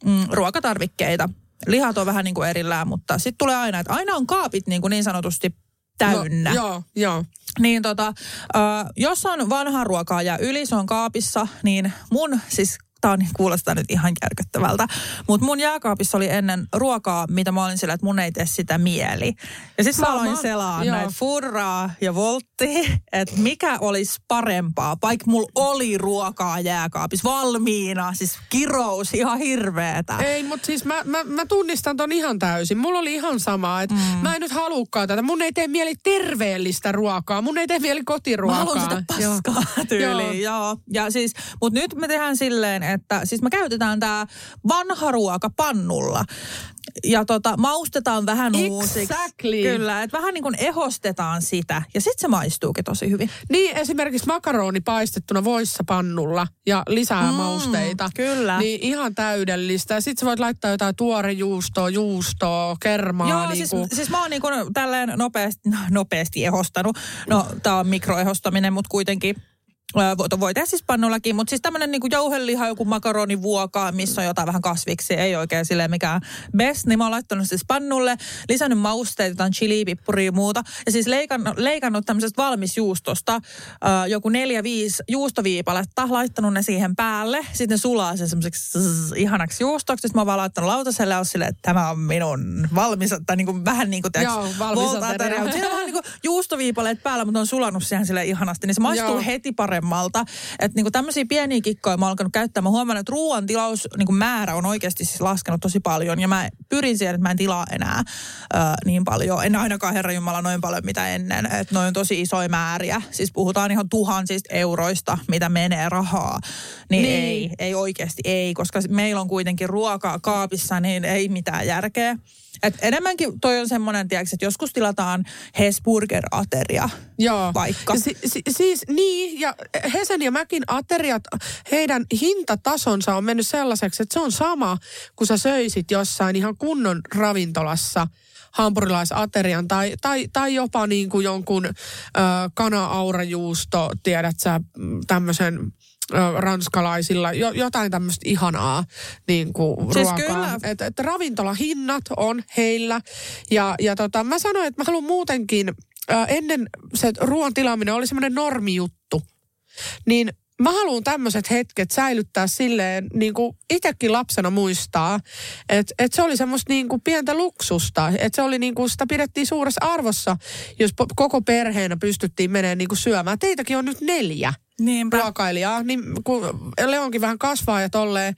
mm, ruokatarvikkeita lihat on vähän niin kuin erillään, mutta sitten tulee aina, että aina on kaapit niin, kuin niin sanotusti täynnä. No, joo, joo. Niin tota, äh, jos on vanhaa ruokaa ja yli, se on kaapissa, niin mun siis tämä on, kuulostaa nyt ihan järkyttävältä. Mutta mun jääkaapissa oli ennen ruokaa, mitä mä olin sillä, että mun ei tee sitä mieli. Ja sitten mä aloin selaa näitä furraa ja voltti, että mikä olisi parempaa, vaikka mulla oli ruokaa jääkaapissa valmiina, siis kirous ihan hirveetä. Ei, mutta siis mä, mä, mä tunnistan ton ihan täysin. Mulla oli ihan sama, että mm. mä en nyt halukkaan tätä. Mun ei tee mieli terveellistä ruokaa, mun ei tee mieli kotiruokaa. Mä haluan sitä paskaa tyyliin, joo. joo. Ja siis, mutta nyt me tehdään silleen, että siis me käytetään tämä vanha ruoka pannulla. Ja tota, maustetaan vähän uusiksi. Exactly. Kyllä, että vähän niin kuin ehostetaan sitä. Ja sitten se maistuukin tosi hyvin. Niin, esimerkiksi makaroni paistettuna voissa pannulla ja lisää mm, mausteita. Kyllä. Niin ihan täydellistä. Ja sitten sä voit laittaa jotain tuorejuustoa, juustoa, kermaa. Joo, niin siis, kuin. siis mä oon niin kuin tälleen nopeasti, nopeasti ehostanut. No, tää on mikroehostaminen, mutta kuitenkin voi tehdä siis pannullakin, mutta siis tämmöinen niinku jauheliha, joku makaronivuoka, missä on jotain vähän kasviksi, ei oikein silleen mikään best, niin mä oon laittanut siis pannulle, lisännyt mausteita, jotain chili, pippuria ja muuta, ja siis leikannut, leikannut tämmöisestä valmisjuustosta äh, joku neljä, viisi juustoviipaletta, laittanut ne siihen päälle, sitten sulaa sen semmoiseksi ihanaksi juustoksi, sitten mä oon vaan laittanut lautaselle ja silleen, että tämä on minun valmis, tai niinku, vähän niin kuin Joo, valmis Siinä on vähän niin kuin juustoviipaleet päällä, mutta on sulanut siihen sille ihanasti, niin se maistuu Joo. heti paremmin paremmalta. Että niinku tämmöisiä pieniä kikkoja mä oon alkanut käyttää. Mä huomannut, että ruoan tilaus niinku määrä on oikeasti siis laskenut tosi paljon. Ja mä pyrin siihen, että mä en tilaa enää ö, niin paljon. En ainakaan Herra Jumala noin paljon mitä ennen. Että noin on tosi isoja määriä. Siis puhutaan ihan tuhansista euroista, mitä menee rahaa. Niin, niin. ei, ei oikeasti ei. Koska meillä on kuitenkin ruokaa kaapissa, niin ei mitään järkeä. Et enemmänkin toi on semmoinen, tiedätkö, että joskus tilataan Hesburger-ateria Joo. vaikka. Si, si, siis niin, ja Hesen ja Mäkin ateriat, heidän hintatasonsa on mennyt sellaiseksi, että se on sama, kun sä söisit jossain ihan kunnon ravintolassa hampurilaisaterian tai, tai, tai jopa niin kuin jonkun ö, kana-aurajuusto, tiedät sä, tämmöisen ranskalaisilla, jo, jotain tämmöistä ihanaa niin kuin Siis ruokaa. kyllä. Et, et ravintolahinnat on heillä. Ja, ja tota, mä sanoin, että mä haluan muutenkin, ää, ennen se ruoan tilaaminen oli semmoinen normijuttu. Niin mä haluan tämmöiset hetket säilyttää silleen, niin kuin itsekin lapsena muistaa, että et se oli semmoista niin kuin pientä luksusta. Että se oli niin kuin, sitä pidettiin suuressa arvossa, jos po- koko perheenä pystyttiin menemään niin kuin syömään. Teitäkin on nyt neljä Niinpä. ruokailijaa, niin kun Leonkin vähän kasvaa ja tolleen,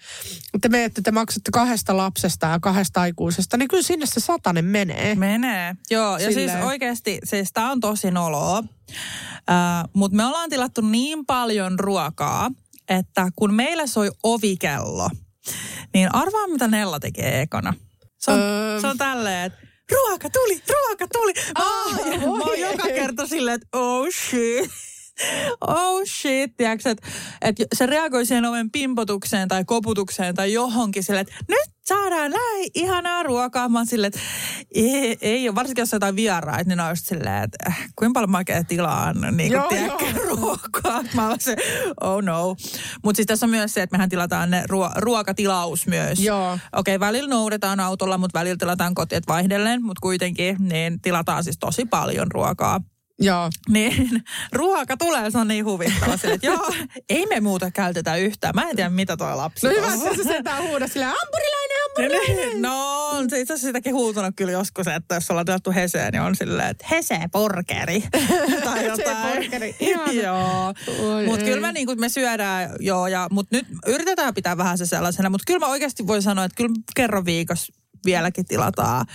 te menette, te maksatte kahdesta lapsesta ja kahdesta aikuisesta, niin kyllä sinne se satanen menee. Menee. Joo, ja Silleen. siis oikeasti, siis tää on tosi noloa. Uh, Mutta me ollaan tilattu niin paljon ruokaa, että kun meillä soi ovikello, niin arvaa mitä Nella tekee ekana. Se on, Öö. se on tälleen, että ruoka tuli, ruoka tuli. Mä, oon- Aa, mä oon joka kerta silleen, että oh shit. *laughs* Oh shit, tiedätkö, että, että se reagoi siihen oven pimpotukseen tai koputukseen tai johonkin silleen, että nyt saadaan näin ihanaa ruokaa. Mä oon silleen, että ei, ei ole, varsinkin jos on jotain vieraita, niin ne on just silleen, että äh, kuinka paljon mä oikein tilaan niin Joo, kuin, tiedätkö, joo. ruokaa. *laughs* Mä oon se, oh no. Mutta siis tässä on myös se, että mehän tilataan ne ruo- ruokatilaus myös. Joo. Okei, okay, välillä noudetaan autolla, mutta välillä tilataan kotiet vaihdellen, mutta kuitenkin niin tilataan siis tosi paljon ruokaa. Joo. Niin *laughs* ruoka tulee, se on niin huvittava sille, että joo, ei me muuta käytetä yhtään. Mä en tiedä, mitä toi lapsi No hyvä, se sentään huuda silleen, ampurilainen, ampurilainen. No, on se itse asiassa sitäkin huutunut kyllä joskus, että jos ollaan tilattu Heseen, niin on silleen, että Hese porkeri. *laughs* tai jotain. *laughs* joo. Mutta kyllä me niinku, me syödään, joo, ja, mutta nyt yritetään pitää vähän se sellaisena. Mutta kyllä mä oikeasti voin sanoa, että kyllä kerran viikossa vieläkin tilataan.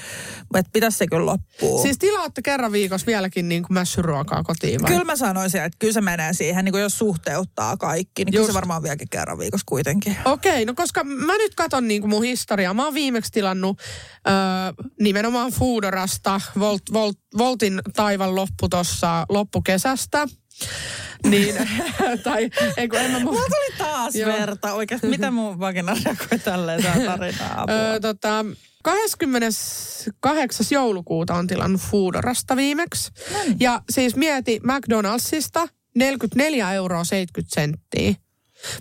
Että pitäisi se kyllä loppua. Siis tilaatte kerran viikossa vieläkin niin kuin mässyruokaa kotiin vai? Kyllä mä sanoisin, että kyllä se menee siihen, niin kuin jos suhteuttaa kaikki, niin kyllä se varmaan vieläkin kerran viikossa kuitenkin. Okei, no koska mä nyt katon niin kuin mun historiaa. Mä oon viimeksi tilannut öö, nimenomaan Foodorasta Volt, Volt, Voltin taivan loppu tuossa loppukesästä. Niin, *laughs* tai ei kun en mä mu- Mulla tuli taas Joo. verta. Oikeasti, mitä mun vagina reagoi tälleen tää *laughs* tarinaa? Öö, tota, 28. joulukuuta on tilannut Foodorasta viimeksi. Ja siis mieti McDonaldsista 44 euroa 70 senttiä.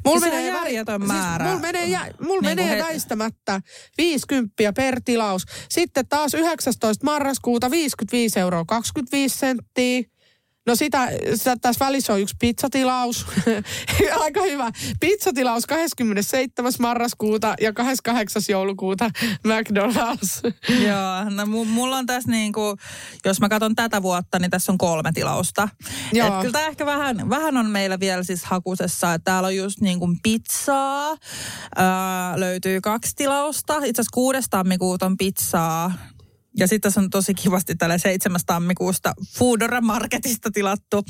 Mulla Siis vä- järjetön määrä. Siis mulla menee, jä, mulla Niin menee he- väistämättä 50 per tilaus. Sitten taas 19. marraskuuta 55 euroa 25 senttiä. No sitä, sitä tässä välissä on yksi pizzatilaus. *laughs* Aika hyvä. Pizzatilaus 27. marraskuuta ja 28. joulukuuta McDonald's. *laughs* Joo, no mu- mulla on tässä niinku, jos mä katson tätä vuotta, niin tässä on kolme tilausta. Joo. Et kyllä tää ehkä vähän, vähän on meillä vielä siis hakusessa, että täällä on just niinku pizzaa, öö, löytyy kaksi tilausta. Itse asiassa 6. tammikuuta on pizzaa, ja sitten tässä on tosi kivasti tällä 7. tammikuusta Foodora Marketista tilattu.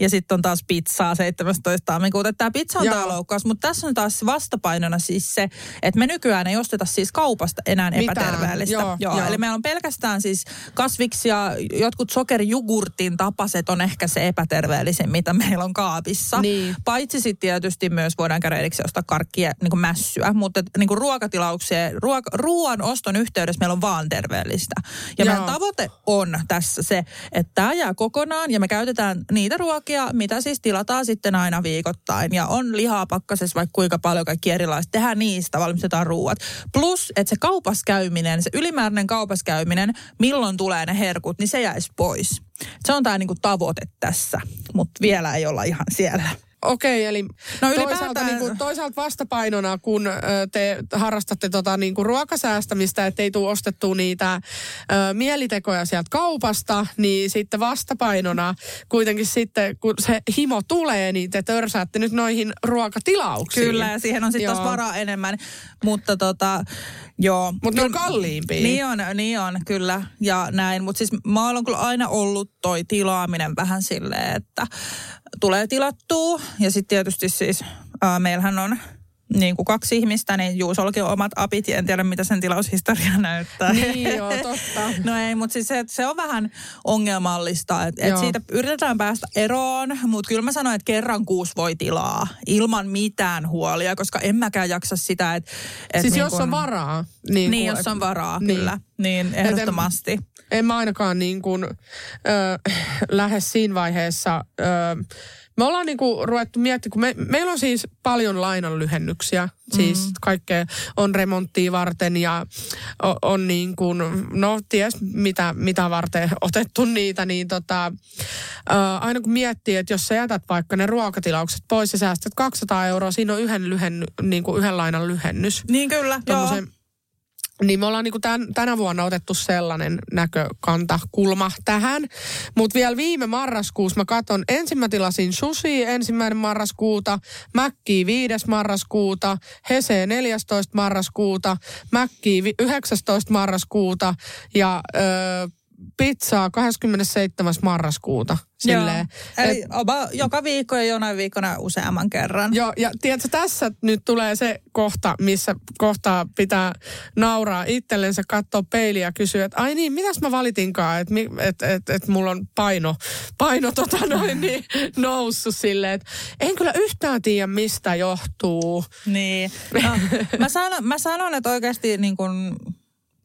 Ja sitten on taas pizzaa 17. tammikuuta. Tämä pizza on tää loukkaus, mutta tässä on taas vastapainona siis se, että me nykyään ei osteta siis kaupasta enää Mitään. epäterveellistä. Joo, Joo, joo. Eli meillä on pelkästään siis kasviksi ja jotkut sokerijugurtin tapaset on ehkä se epäterveellisin, mitä meillä on kaapissa. Niin. Paitsi sitten tietysti myös voidaan käydä erikseen ostaa karkkia, niin kuin mässyä, mutta niin kuin ruokatilauksia, ruoka, ruoan oston yhteydessä meillä on vaan terveellistä. Ja Joo. meidän tavoite on tässä se, että tämä jää kokonaan ja me käytetään niitä ruokia, mitä siis tilataan sitten aina viikoittain. Ja on lihaa pakkasessa vaikka kuinka paljon kaikki erilaiset. Tehdään niistä, valmistetaan ruuat. Plus, että se kaupaskäyminen, se ylimääräinen kaupaskäyminen, milloin tulee ne herkut, niin se jäisi pois. Se on tämä niinku tavoite tässä, mutta vielä ei olla ihan siellä. Okei, eli No toisaalta, niin kuin, toisaalta vastapainona, kun te harrastatte tota, niin kuin ruokasäästämistä, ettei tule ostettua niitä ö, mielitekoja sieltä kaupasta, niin sitten vastapainona kuitenkin sitten, kun se himo tulee, niin te törsäätte nyt noihin ruokatilauksiin. Kyllä, ja siihen on sitten taas varaa enemmän. Mutta tota, joo. Mutta ne on Kyllä- kalliimpia. Niin on, niin on, kyllä. Ja näin. Mutta siis mä olen kyllä aina ollut toi tilaaminen vähän silleen, että tulee tilattua. Ja sitten tietysti siis, ää, meillähän on niin kuin kaksi ihmistä, niin Juusollakin on omat apit ja en tiedä mitä sen tilaushistoria *laughs* näyttää. Niin joo, totta. *laughs* No ei, mutta siis se, se on vähän ongelmallista, että et siitä yritetään päästä eroon, mutta kyllä mä sanoin, että kerran kuusi voi tilaa ilman mitään huolia, koska en mäkään jaksa sitä, että... Et Siis niin jos kun- on varaa. Niin, Niin, kun- jos on varaa, Niin. kyllä. Niin, en- ehdottomasti. en mä ainakaan niin kuin, ö, lähde siinä vaiheessa. Ö, me ollaan niin kuin ruvettu miettimään, kun me, meillä on siis paljon lainan lyhennyksiä. Siis Mm. kaikkea on remonttia varten ja on, on niin kuin, no ties mitä, mitä varten *laughs* otettu niitä, niin tota, ö, aina kun miettii, että jos sä jätät vaikka ne ruokatilaukset pois ja säästät 200 euroa, siinä on yhden, lyhenny, niin kuin yhden lainan lyhennys. Niin kyllä, joo. Niin me ollaan niinku tän, tänä vuonna otettu sellainen näkökanta, kulma tähän. Mutta vielä viime marraskuussa mä katon, ensin mä tilasin sushi ensimmäinen marraskuuta, Mäkkiä 5. marraskuuta, Hese 14. marraskuuta, Mäkkiä vi- 19. marraskuuta ja ö, pizzaa 27. marraskuuta. Silleen, Joo. Eli oba, joka viikko ja jonain viikkona useamman kerran. Joo, ja tiedätkö, tässä nyt tulee se kohta, missä kohtaa pitää nauraa itsellensä, katsoa peiliä ja kysyä, että ai niin, mitäs mä valitinkaan, että et, et, et mulla on paino, paino tota noin niin, noussut silleen, että en kyllä yhtään tiedä, mistä johtuu. Niin. No, mä, sanon, mä sanon, että oikeasti niin kun,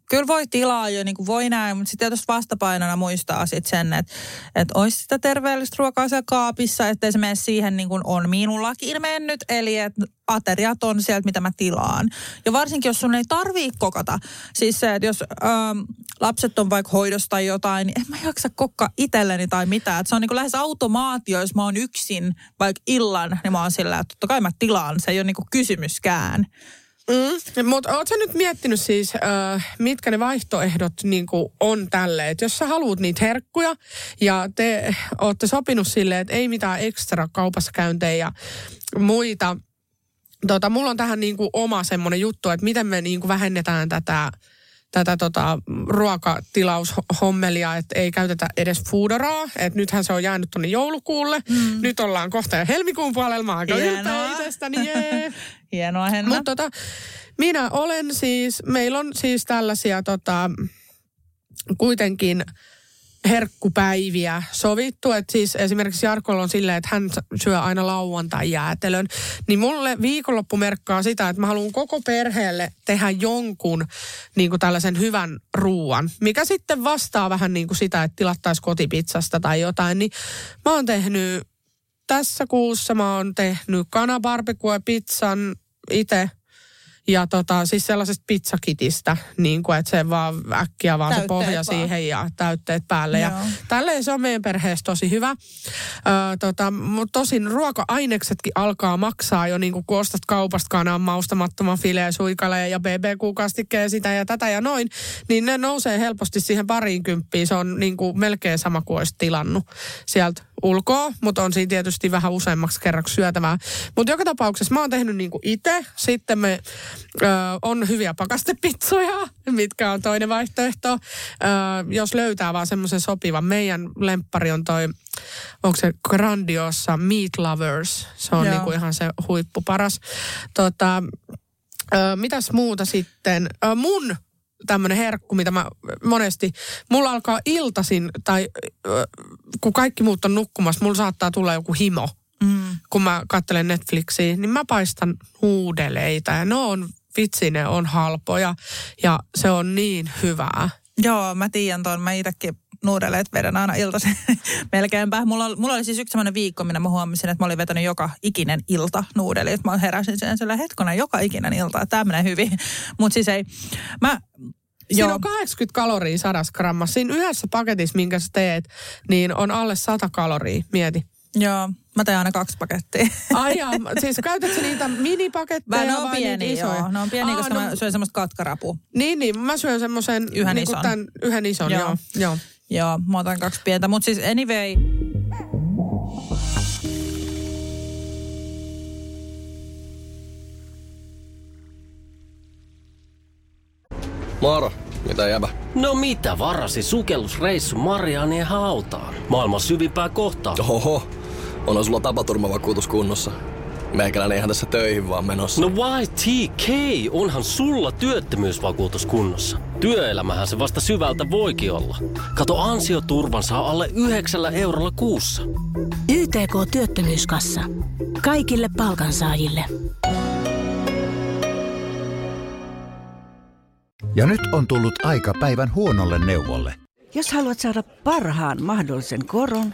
kyllä voi tilaa jo, niin kuin voi näin, mutta sitten tietysti vastapainona muistaa sit sen, että, että olisi sitä terveellistä ruokaa siellä kaapissa, ettei se mene siihen niin kuin on minullakin mennyt, eli että ateriat on sieltä, mitä mä tilaan. Ja varsinkin, jos sun ei tarvii kokata. Siis se, että jos ähm, lapset on vaikka hoidosta tai jotain, niin en mä jaksa kokkaa itselleni tai mitään. Että se on niin kuin lähes automaatio, jos mä oon yksin vaikka illan, niin mä oon sillä, että totta kai mä tilaan. Se ei ole niin kuin kysymyskään. Mm. Mutta ootko nyt miettinyt siis, äh, mitkä ne vaihtoehdot niin on tälle? Että jos sä haluat niitä herkkuja ja te ootte sopinut silleen, että ei mitään ekstra kaupassa käyntejä ja muita. Tota, mulla on tähän niin oma semmoinen juttu, että miten me niin vähennetään tätä tätä tota, ruokatilaushommelia, että ei käytetä edes foodoraa. Että nythän se on jäänyt tuonne joulukuulle. Mm. Nyt ollaan kohta jo helmikuun puolella. Mä aika ylpeä itsestäni, jee. *laughs* Hienoa, Henna. Mutta tota, minä olen siis, meillä on siis tällaisia tota, kuitenkin herkkupäiviä sovittu. Että siis esimerkiksi Jarkolla on silleen, että hän syö aina lauantai jäätelön. Niin mulle viikonloppu merkkaa sitä, että mä haluan koko perheelle tehdä jonkun niin kuin tällaisen hyvän ruuan, mikä sitten vastaa vähän niin kuin sitä, että tilattaisiin kotipizzasta tai jotain. Niin mä oon tehnyt tässä kuussa mä oon tehnyt kanabarbecue pizzan itse. Ja tota, siis sellaisesta pizzakitistä, niin kuin, että se vaan äkkiä vaan se Täytteet pohja vaan. siihen ja täytteet päälle. Ja Joo. tälleen se on meidän perheessä tosi hyvä. Ö, tota, mutta tosin ruoka-aineksetkin alkaa maksaa jo, niin kuin kun ostat kaupasta kanaan maustamattoman fileen suikaleen ja BBQ-kastikkeen sitä ja tätä ja noin, niin ne nousee helposti siihen pariin kymppiin. Se on niin kuin melkein sama kuin olisi tilannut sieltä ulkoa, mutta on siinä tietysti vähän useammaksi kerraksi syötävää. Mutta joka tapauksessa mä oon tehnyt niinku itse. Sitten me ö, on hyviä pakastepizzoja, mitkä on toinen vaihtoehto. Ö, jos löytää vaan semmoisen sopivan. Meidän lemppari on toi, onko se Grandiosa Meat Lovers. Se on Joo. niinku ihan se huippu paras. Tota, ö, mitäs muuta sitten? Ö, mun tämmöinen herkku, mitä mä monesti, mulla alkaa iltasin, tai kun kaikki muut on nukkumassa, mulla saattaa tulla joku himo, Mm. kun mä katselen Netflixiä, niin mä paistan huudeleita ja ne on, vitsi ne on halpoja ja se on niin hyvää. Joo, mä tiedän tuon. Mä itsekin nuudeleet vedän aina iltaisin *laughs* melkeinpä. Mulla, oli- mulla oli siis yksi semmoinen viikko, minä mä huomasin, että mä olin vetänyt joka ikinen ilta nuudelit. Mä heräsin sen sillä hetkona joka ikinen ilta, että tämä menee hyvin. *laughs* Mutta siis ei, mä, Siinä joo, on 80 kaloria sadassa grammassa. Siinä yhdessä paketissa, minkä sä teet, niin on alle 100 kaloria. Mieti. joo, mä teen aina kaksi pakettia. Ai jaa, *laughs* siis käytätkö niitä minipaketteja Vai vai, ne on niitä pieniä, isoja? joo. Ne on pieniä, Aa, koska no, mä syön semmoista katkarapua. Niin, niin. Mä syön semmoisen Yhden niin ison. Tämän, yhden ison, joo. Joo. joo. Joo, mä otan kaksi pientä. Mutta siis anyway, Moro, mitä jäbä? No mitä varasi sukellusreissu Marianien hautaan? Maailman syvimpää kohtaa. Oho, onhan sulla tapaturmavakuutus kunnossa. Meikäläinen ihan tässä töihin vaan menossa. No YTK, onhan sulla työttömyysvakuutus kunnossa. Työelämähän se vasta syvältä voikin olla. Kato ansioturvan saa alle 9 eurolla kuussa. YTK Työttömyyskassa. Kaikille palkansaajille. Ja nyt on tullut aika päivän huonolle neuvolle. Jos haluat saada parhaan mahdollisen koron,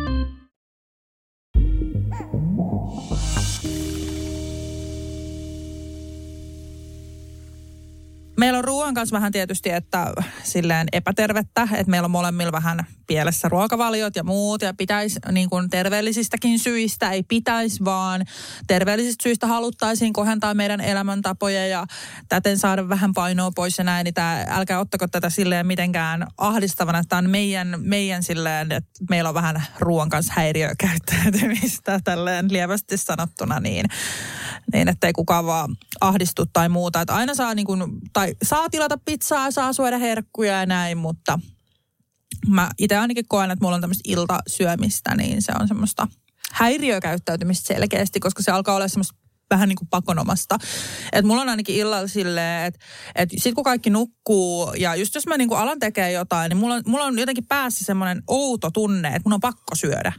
Meillä on ruoan kanssa vähän tietysti, että silleen epätervettä, että meillä on molemmilla vähän pielessä ruokavaliot ja muut ja pitäisi niin kuin terveellisistäkin syistä, ei pitäisi vaan terveellisistä syistä haluttaisiin kohentaa meidän elämäntapoja ja täten saada vähän painoa pois ja näin, niin tää, älkää ottako tätä silleen mitenkään ahdistavana, että tämä on meidän, meidän silleen, että meillä on vähän ruoan kanssa häiriökäyttäytymistä tälleen lievästi sanottuna niin, niin ettei kukaan vaan ahdistu tai muuta, että aina saa niin kuin, tai saa tilata pizzaa, saa syödä herkkuja ja näin, mutta mä itse ainakin koen, että mulla on tämmöistä iltasyömistä, niin se on semmoista häiriökäyttäytymistä selkeästi, koska se alkaa olla semmoista vähän niin kuin pakonomasta. Että mulla on ainakin illalla silleen, että, että sit kun kaikki nukkuu ja just jos mä niin kuin alan tekee jotain, niin mulla on, mulla on jotenkin päässä semmoinen outo tunne, että mun on pakko syödä.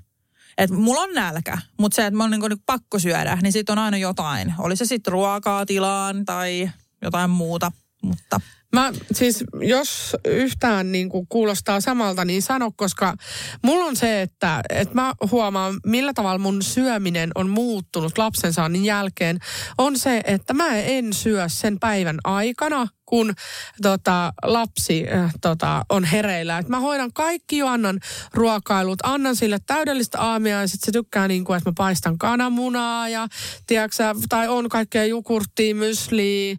Että mulla on nälkä, mutta se, että mä on niin kuin pakko syödä, niin sit on aina jotain. Oli se sitten ruokaa tilaan tai jotain muuta, mutta... Mä siis, jos yhtään niin kuin kuulostaa samalta, niin sano, koska mulla on se, että, että mä huomaan, millä tavalla mun syöminen on muuttunut lapsensaannin jälkeen, on se, että mä en syö sen päivän aikana, kun tota, lapsi äh, tota, on hereillä. Et mä hoidan kaikki jo, annan ruokailut, annan sille täydellistä aamia ja sitten se tykkää niin kuin, että mä paistan kananmunaa ja tiedätkö, tai on kaikkea jukurttia, mysliä,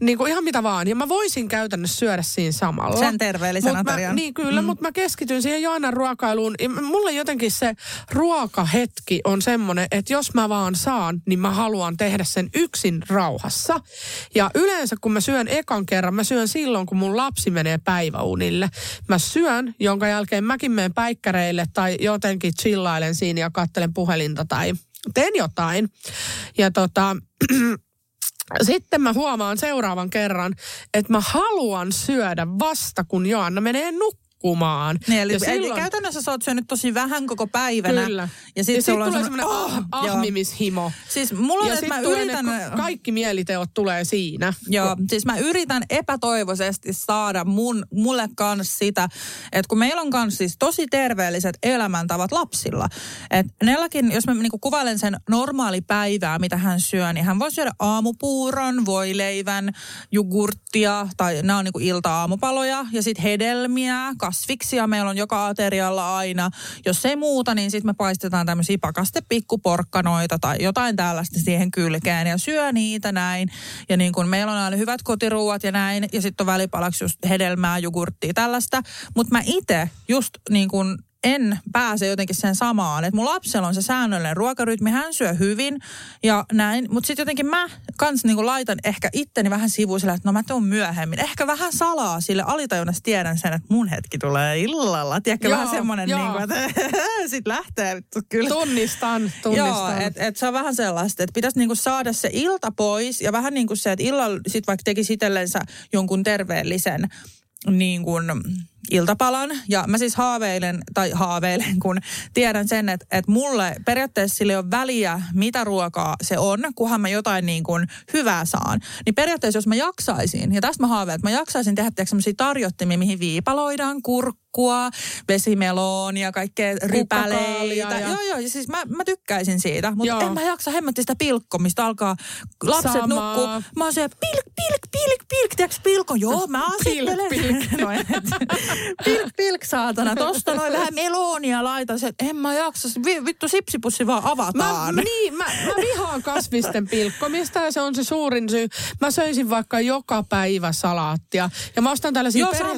niin kuin ihan mitä vaan. Ja mä voisin käytännössä syödä siinä samalla. Sen terveellisen Mut mä. Niin kyllä, mm. mutta mä keskityn siihen Joannan ruokailuun. Ja mulle jotenkin se ruokahetki on semmoinen, että jos mä vaan saan, niin mä haluan tehdä sen yksin rauhassa. Ja yleensä kun mä syön ekan kerran, mä syön silloin, kun mun lapsi menee päiväunille. Mä syön, jonka jälkeen mäkin menen päikkäreille tai jotenkin chillailen siinä ja kattelen puhelinta tai teen jotain. Ja tota, *clears throat* sitten mä huomaan seuraavan kerran, että mä haluan syödä vasta, kun Joanna menee nukkumaan. Niin, eli, Ja silloin... eli käytännössä sä oot syönyt tosi vähän koko päivänä. Kyllä. Ja sitten sit tulee semmoinen, semmoinen ah, joo. ahmimishimo. Siis mulla on, ja että mä yritän... ne ka- kaikki mieliteot tulee siinä. Joo, siis mä yritän epätoivoisesti saada mun, mulle kanssa sitä, että kun meillä on kanssa siis tosi terveelliset elämäntavat lapsilla. Että Nellakin, jos mä niinku kuvailen sen normaali päivää, mitä hän syö, niin hän voi syödä aamupuuron, voileivän, jogurttia, tai nämä on niinku ilta-aamupaloja, ja sitten hedelmiä, kasviksia meillä on joka aterialla aina. Jos ei muuta, niin sitten me paistetaan tämmöisiä pakastepikkuporkkanoita tai jotain tällaista siihen kylkeen, ja syö niitä näin. Ja niin kun meillä on aina hyvät kotiruuat ja näin, ja sitten on välipalaksi just hedelmää, jogurttia, tällaista. Mutta mä itse just niin kun en pääse jotenkin sen samaan. Että mun lapsella on se säännöllinen ruokarytmi, hän syö hyvin ja näin. Mutta sitten jotenkin mä kans niinku laitan ehkä itteni vähän sivuiselle, että no mä tuun myöhemmin. Ehkä vähän salaa sille alitajunnassa tiedän sen, että mun hetki tulee illalla. Tiedätkö, Joo, vähän semmoinen, joo. niinku, että *laughs* sit lähtee kyllä. Tunnistan, Joo, tunnistan. että et se on vähän sellaista, että pitäisi niinku saada se ilta pois ja vähän niin kuin se, että illalla sit vaikka tekisi itsellensä jonkun terveellisen niin kuin iltapalan. Ja mä siis haaveilen, tai haaveilen, kun tiedän sen, että, että mulle periaatteessa sille ole väliä, mitä ruokaa se on, kunhan mä jotain niin kuin hyvää saan. Niin periaatteessa, jos mä jaksaisin, ja tästä mä haaveilen, että mä jaksaisin tehdä tarjottimia, mihin viipaloidaan kurkkua, vesimeloonia, kaikkea rypäleitä. Ja- Joo, joo, ja siis mä, mä tykkäisin siitä, mutta Joo. en mä jaksa hemmetti sitä pilkkomista, alkaa lapset Samaa. nukkuu. Mä oon siellä pilk, pilk, pilk, pilk, tiedätkö pilko? Joo, mä Pilk, asettelen. pilk. *laughs* no, et, pilk, pilk, saatana. Tosta noin vähän meloonia laitan. Se, että en mä jaksa. Vi- Vittu sipsipussi vaan Mä, avataan. niin, mä, mä vihaan kasvisten pilkkomista ja se on se suurin syy. Mä söisin vaikka joka päivä salaattia. Ja mä ostan tällaisia Joo, sama.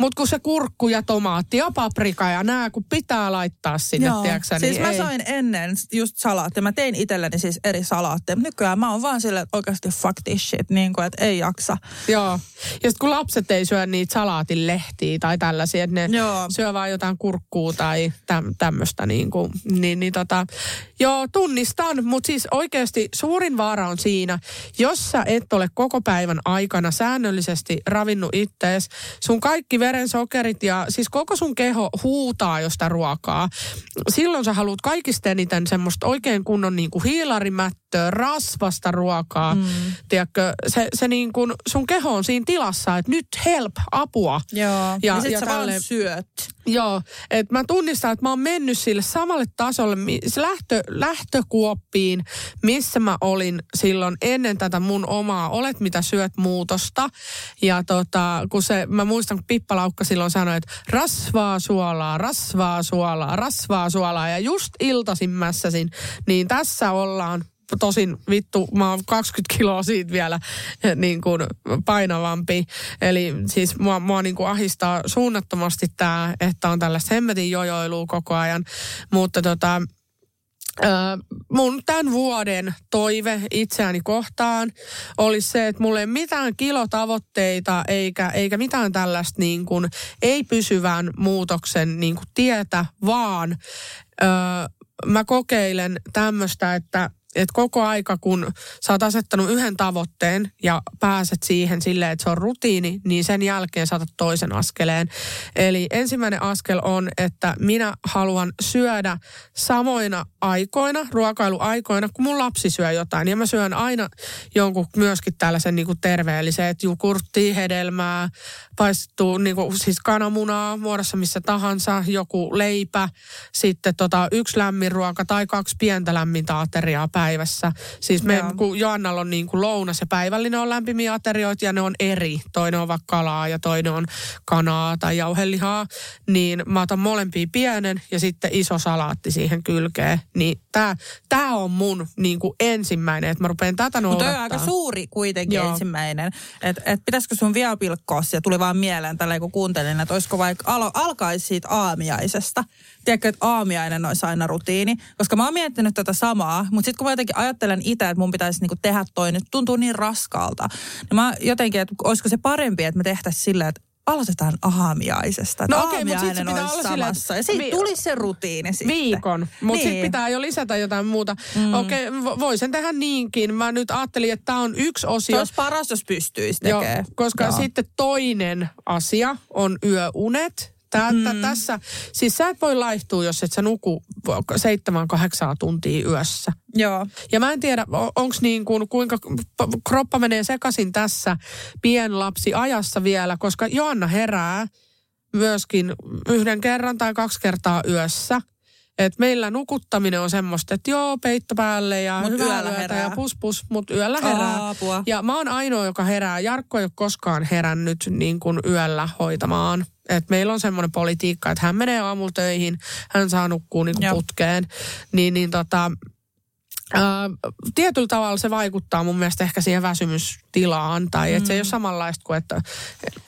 Mutta kun se kurkku ja tomaatti ja paprika ja nämä, kun pitää laittaa sinne, Joo. tiedätkö, siis niin mä ei. sain ennen just salaatteja. Mä tein itselleni siis eri salaatteja. Nykyään mä oon vaan että oikeasti fuck this shit. Niin kuin, että ei jaksa. Joo. Ja sitten kun lapset ei syö niitä salaatinlehtiä tai tällaisia, että ne Joo. syö vaan jotain kurkkuu tai täm, tämmöistä niin kuin, niin, niin tota, joo, tunnistan, mutta siis oikeasti suurin vaara on siinä, jos sä et ole koko päivän aikana säännöllisesti ravinnut ittees, sun kaikki verensokerit ja siis koko sun keho huutaa josta ruokaa. Silloin sä haluat kaikista eniten semmoista oikein kunnon niin kuin hiilarimättöä, rasvasta ruokaa. Mm. Tiedätkö, se, se niin kuin, sun keho on siinä tilassa, että nyt help, apua. Joo. Ja, ja sit ja sä vaan tälleen- syöt. Joo, että mä tunnistan, että mä oon mennyt sille samalle tasolle, se lähtö, lähtökuoppiin, missä mä olin silloin ennen tätä mun omaa Olet mitä syöt muutosta. Ja tota, kun se, mä muistan, kun Laukka silloin sanoi, että rasvaa suolaa, rasvaa suolaa, rasvaa suolaa. Ja just iltasin mässäsin, niin tässä ollaan tosin vittu, mä oon 20 kiloa siitä vielä eh, niin kuin painavampi. Eli siis mua, mua niin kuin ahistaa suunnattomasti tämä, että on tällaista hemmetin jojoilua koko ajan. Mutta tota, Ö, mun tämän vuoden toive itseäni kohtaan olisi se, että mulla ei mitään kilotavoitteita eikä, eikä mitään tällaista niin kuin, ei pysyvän muutoksen niin kuin tietä, vaan ö, mä kokeilen tämmöistä, että et koko aika, kun sä oot asettanut yhden tavoitteen ja pääset siihen silleen, että se on rutiini, niin sen jälkeen saatat toisen askeleen. Eli ensimmäinen askel on, että minä haluan syödä samoina aikoina, ruokailuaikoina, kun mun lapsi syö jotain. Ja mä syön aina jonkun myöskin tällaisen niin kuin terveellisen, että jogurttia, hedelmää, paistettu niin kuin, siis kananmunaa muodossa missä tahansa, joku leipä, sitten tota, yksi lämmin ruoka tai kaksi pientä lämmintä ateriaa päivässä. Siis me, Joo. kun Joannalla on niin kuin lounas ja päivällinen on lämpimiä aterioita ja ne on eri. Toinen on vaikka kalaa ja toinen on kanaa tai jauhelihaa. Niin mä otan molempia pienen ja sitten iso salaatti siihen kylkeen. Niin tää, tää on mun niin kuin ensimmäinen, että mä rupean tätä Mutta noudattaa. toi on aika suuri kuitenkin Joo. Ensimmäinen. Että et pitäisikö sun vielä pilkkoa se, ja tuli vaan mieleen tällä kun kuuntelin, että olisiko vaikka alo, alkaisi siitä aamiaisesta. Tiedätkö, että aamiainen olisi aina rutiini. Koska mä oon miettinyt tätä samaa, mutta sitten kun mä jotenkin ajattelen itse, että mun pitäisi niinku tehdä toi, nyt tuntuu niin raskaalta. Niin mä jotenkin, että olisiko se parempi, että me tehtäisiin silleen, että aloitetaan aamiaisesta. No okei, mut sit se aamiainen pitää olla samassa. Ja siitä vi- tulisi se rutiini sitten. Viikon, mutta niin. Sitten pitää jo lisätä jotain muuta. Mm. Okei, vo- voi sen tehdä niinkin. Mä nyt ajattelin, että tämä on yksi Se osio. olisi paras, jos pystyisi Joo, tekemään. koska Joo. sitten toinen asia on yöunet. Tää, mm. tässä, siis sä et voi laihtua, jos et sä nuku seitsemän, kahdeksaa tuntia yössä. Joo. Ja mä en tiedä, onko niin kuin, kuinka kroppa menee sekaisin tässä pienlapsi ajassa vielä, koska Joanna herää myöskin yhden kerran tai kaksi kertaa yössä. Et meillä nukuttaminen on semmoista, että joo, peitto päälle ja Mut hyvää yöllä herää. ja pus pus, mutta yöllä herää. Apua. Ja mä oon ainoa, joka herää. Jarkko ei ole koskaan herännyt niin kuin yöllä hoitamaan. Et meillä on semmoinen politiikka, että hän menee aamulla töihin, hän saa nukkua niin putkeen. Niin, niin tota, tietyllä tavalla se vaikuttaa mun mielestä ehkä siihen väsymystilaan. Tai mm. että se ei ole samanlaista kuin, että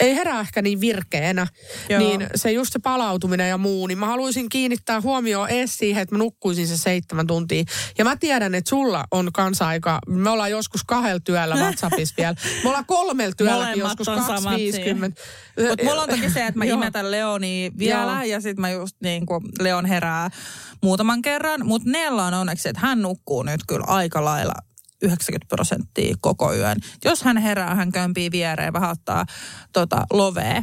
ei herää ehkä niin virkeänä. Joo. Niin se just se palautuminen ja muu, niin mä haluaisin kiinnittää huomioon ees siihen, että mä nukkuisin se seitsemän tuntia. Ja mä tiedän, että sulla on kanssa aika, me ollaan joskus kahdella työllä WhatsAppissa *laughs* vielä. Me ollaan kolmella työlläkin Molemmat joskus on samat 250. Mutta mulla on toki se, että mä imetän Leonia vielä Joo. ja sitten mä just niin kuin Leon herää muutaman kerran. Mutta Nella on onneksi, että hän nukkuu nyt kyllä aika lailla 90 prosenttia koko yön. Jos hän herää, hän kömpii viereen, vähän ottaa tota, lovea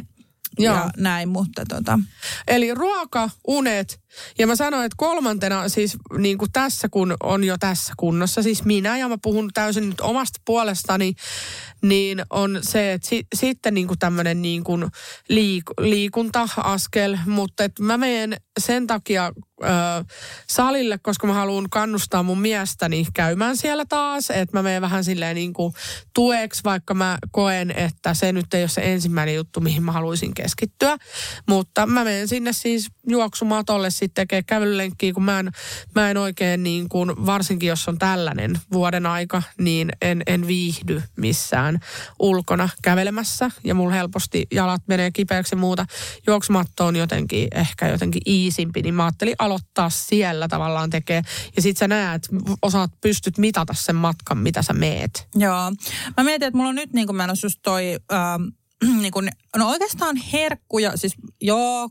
Joo. ja näin, mutta tota, Eli ruoka, unet ja mä sanoin, että kolmantena siis niin kuin tässä kun on jo tässä kunnossa, siis minä ja mä puhun täysin nyt omasta puolestani, niin on se, että si, sitten niin kuin tämmöinen niin kuin liik, liikunta-askel, mutta että mä menen sen takia ö, salille, koska mä haluan kannustaa mun miestäni käymään siellä taas, että mä menen vähän silleen niin kuin tueksi, vaikka mä koen, että se nyt ei ole se ensimmäinen juttu, mihin mä haluaisin keskittyä, mutta mä menen sinne siis juoksumatolle sitten tekemään kävelylenkkiä, kun mä en, mä en oikein niin kuin, varsinkin jos on tällainen vuoden aika, niin en, en viihdy missään ulkona kävelemässä. Ja mulla helposti jalat menee kipeäksi ja muuta. Juoksumatto on jotenkin ehkä jotenkin iisimpi, niin mä ajattelin aloittaa siellä tavallaan tekee. Ja sit sä näet, osaat, pystyt mitata sen matkan, mitä sä meet. Joo. Mä mietin, että mulla on nyt niin kuin menossa just toi... Ähm, *clears throat* niin kuin, no oikeastaan herkkuja, siis joo,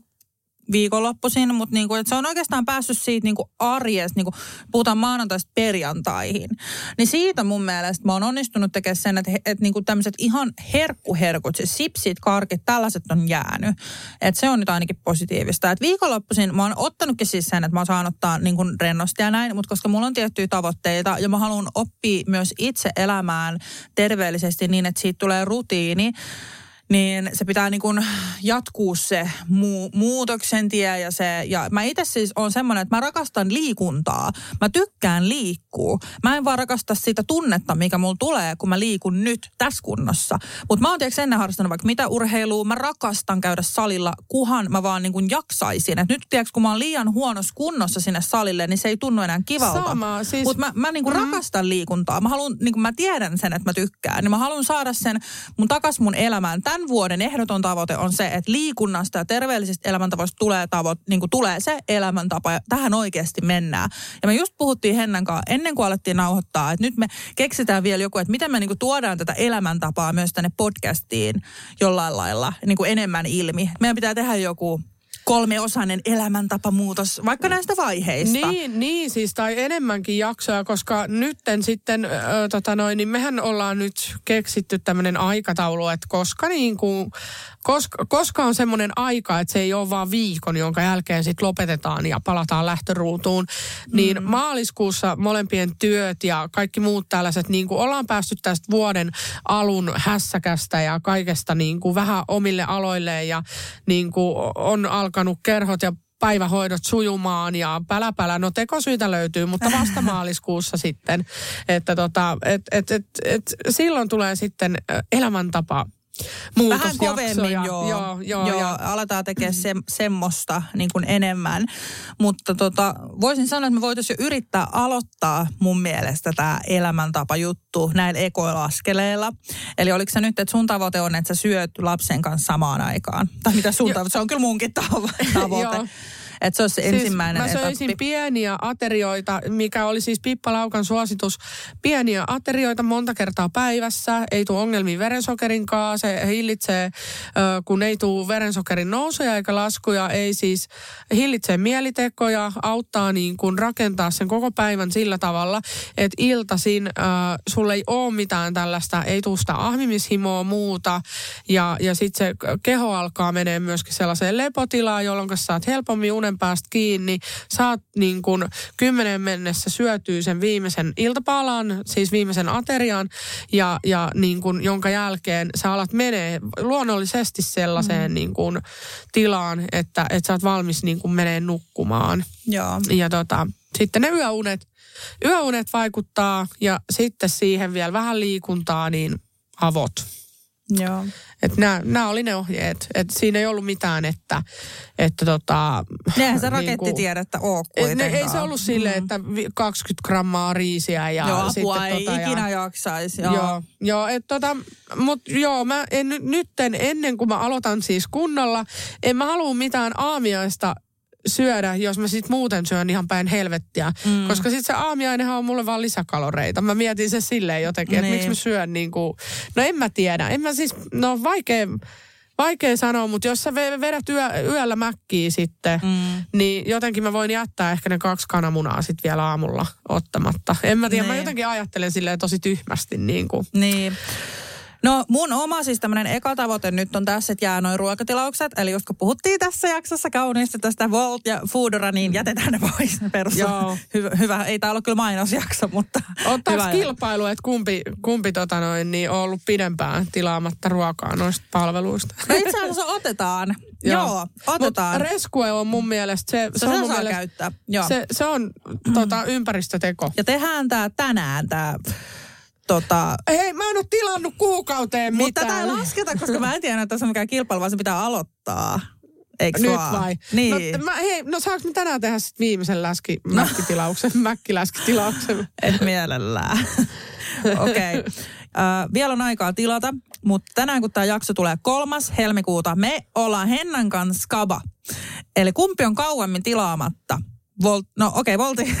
viikonloppuisin, mutta niin kuin, että se on oikeastaan päässyt siitä niin kuin arjesta, niin kuin puhutaan maanantaista perjantaihin. Niin siitä mun mielestä mä oon onnistunut tekemään sen, että, että niin kuin tämmöiset ihan herkkuherkut, siis sipsit, karkit, tällaiset on jäänyt. Että se on nyt ainakin positiivista. Että viikonloppuisin mä oon ottanutkin siis sen, että mä saan ottaa niin kuin rennosti ja näin, mutta koska mulla on tiettyjä tavoitteita ja mä haluan oppia myös itse elämään terveellisesti niin, että siitä tulee rutiini, niin se pitää niin kuin jatkuu se muu, muutoksen tie ja se, ja mä itse siis on semmoinen, että mä rakastan liikuntaa. Mä tykkään liikkuu. Mä en vaan rakasta sitä tunnetta, mikä mulla tulee, kun mä liikun nyt tässä kunnossa. Mutta mä oon tietysti ennen harrastanut vaikka mitä urheilua. Mä rakastan käydä salilla, kuhan mä vaan niin kuin jaksaisin. Et nyt tiedätkö, kun mä oon liian huonossa kunnossa sinne salille, niin se ei tunnu enää kivalta. Sama, siis- Mutta mä, mä niin kuin mm. rakastan liikuntaa. Mä haluan, niin kuin mä tiedän sen, että mä tykkään. Niin mä haluan saada sen mun takas mun elämään. Tämän vuoden ehdoton tavoite on se, että liikunnasta ja terveellisistä elämäntavoista tulee, tavo, niin kuin tulee se elämäntapa ja tähän oikeasti mennään. Ja me just puhuttiin Hennan kanssa ennen kuin alettiin nauhoittaa, että nyt me keksitään vielä joku, että miten me niin kuin tuodaan tätä elämäntapaa myös tänne podcastiin jollain lailla niin kuin enemmän ilmi. Meidän pitää tehdä joku kolmeosainen elämäntapamuutos, vaikka näistä vaiheista. Niin, niin siis, tai enemmänkin jaksoja, koska nytten sitten, ö, tota noin, niin mehän ollaan nyt keksitty tämmöinen aikataulu, että koska niin kuin, koska, koska on semmoinen aika, että se ei ole vaan viikon, jonka jälkeen sitten lopetetaan ja palataan lähtöruutuun, niin mm. maaliskuussa molempien työt ja kaikki muut tällaiset, niin kuin ollaan päästy tästä vuoden alun hässäkästä ja kaikesta niin kuin vähän omille aloille ja niin kuin on alkanut kerhot ja päivähoidot sujumaan ja pälä pälä. No tekosyitä löytyy, mutta vasta *laughs* maaliskuussa sitten. Että tota, et, et, et, et, silloin tulee sitten elämäntapa Vähän kovemmin, joo. joo, joo, joo ja- aletaan tekemään se, semmoista niin kuin enemmän. Mutta tota, voisin sanoa, että me voitaisiin jo yrittää aloittaa mun mielestä tämä elämäntapa juttu näillä ekoilla askeleilla. Eli oliko se nyt, että sun tavoite on, että sä syöt lapsen kanssa samaan aikaan? Tai mitä sun tavoite? Se on kyllä munkin tavo- *laughs* tavoite. Että se olisi se ensimmäinen siis mä söisin etappi. pieniä aterioita, mikä oli siis Pippa Laukan suositus. Pieniä aterioita monta kertaa päivässä. Ei tule ongelmia verensokerin kanssa. Se hillitsee, kun ei tule verensokerin nousuja eikä laskuja. Ei siis hillitsee mielitekoja, auttaa niin kuin rakentaa sen koko päivän sillä tavalla, että iltaisin ö, sulle ei ole mitään tällaista, ei tule sitä ahmimishimoa muuta. Ja, ja sitten se keho alkaa menee myöskin sellaiseen lepotilaan, jolloin sä saat helpommin unen päästä kiinni. Saat niin kuin kymmenen mennessä syötyy sen viimeisen iltapalan, siis viimeisen aterian, ja, ja niin kuin, jonka jälkeen sä alat menee luonnollisesti sellaiseen mm. niin kuin, tilaan, että, että sä oot valmis niin kuin menee nukkumaan. Joo. Ja tota, sitten ne yöunet, yöunet vaikuttaa ja sitten siihen vielä vähän liikuntaa, niin avot. Joo. Että nämä, nämä oli ne ohjeet. Että siinä ei ollut mitään, että, että tota... Eihän se niinku- rakettitiedettä ole Et ne, ei se ollut silleen, että vi- 20 grammaa riisiä ja Joo, apua sitten ei tota, ikinä ja, jaksaisi. Joo. Joo, joo et tota, mutta joo, mä en nyt, nytten ennen kuin mä aloitan siis kunnolla, en mä halua mitään aamiaista syödä, jos mä sit muuten syön ihan päin helvettiä. Mm. Koska sit se aamiainenhan on mulle vaan lisäkaloreita. Mä mietin se silleen jotenkin, että Niin. miksi mä syön niin kuin, no en mä tiedä. En mä siis, no vaikea, vaikea sanoa, mutta jos sä ve- vedät yö, yöllä mäkkiä sitten, mm. niin jotenkin mä voin jättää ehkä ne kaksi kananmunaa sitten vielä aamulla ottamatta. En mä tiedä, mä Niin. jotenkin ajattelen silleen tosi tyhmästi niin kuin. Niin. No mun oma siis tämmöinen eka tavoite nyt on tässä, että jää noin ruokatilaukset. Eli just kun puhuttiin tässä jaksossa kauniisti tästä Volt ja Foodora, niin jätetään ne pois *laughs* perus. Joo. Hyvä, hyvä, ei tää ollut kyllä mainosjakso, mutta *laughs* Ottaako hyvä. kilpailu, että kumpi, kumpi tota noin, niin on ollut pidempään tilaamatta ruokaa noista palveluista? No itse asiassa otetaan. *laughs* Joo, otetaan. Mutta on mun mielestä, se, se, se, on mun saa mielestä, käyttää. Joo. se, se on tota, *clears throat* ympäristöteko. Ja tehdään tää tänään tää tota, Hei, mä en ole tilannut kuukauteen mutta tätä mitään. ei lasketa, koska mä en tiedä, että tässä on mikään kilpailu, vaan se pitää aloittaa. Eiks Nyt vaan? vai? Niin. No, mä, hei, no saanko mä tänään tehdä sit viimeisen läski, mäkkitilauksen, *laughs* mäkkiläskitilauksen? Et mielellään. *laughs* Okei. Okay. Äh, vielä on aikaa tilata, mutta tänään kun tämä jakso tulee kolmas helmikuuta, me ollaan Hennan kanssa skaba. Eli kumpi on kauemmin tilaamatta? Volt, no okei, okay, Volti. *laughs*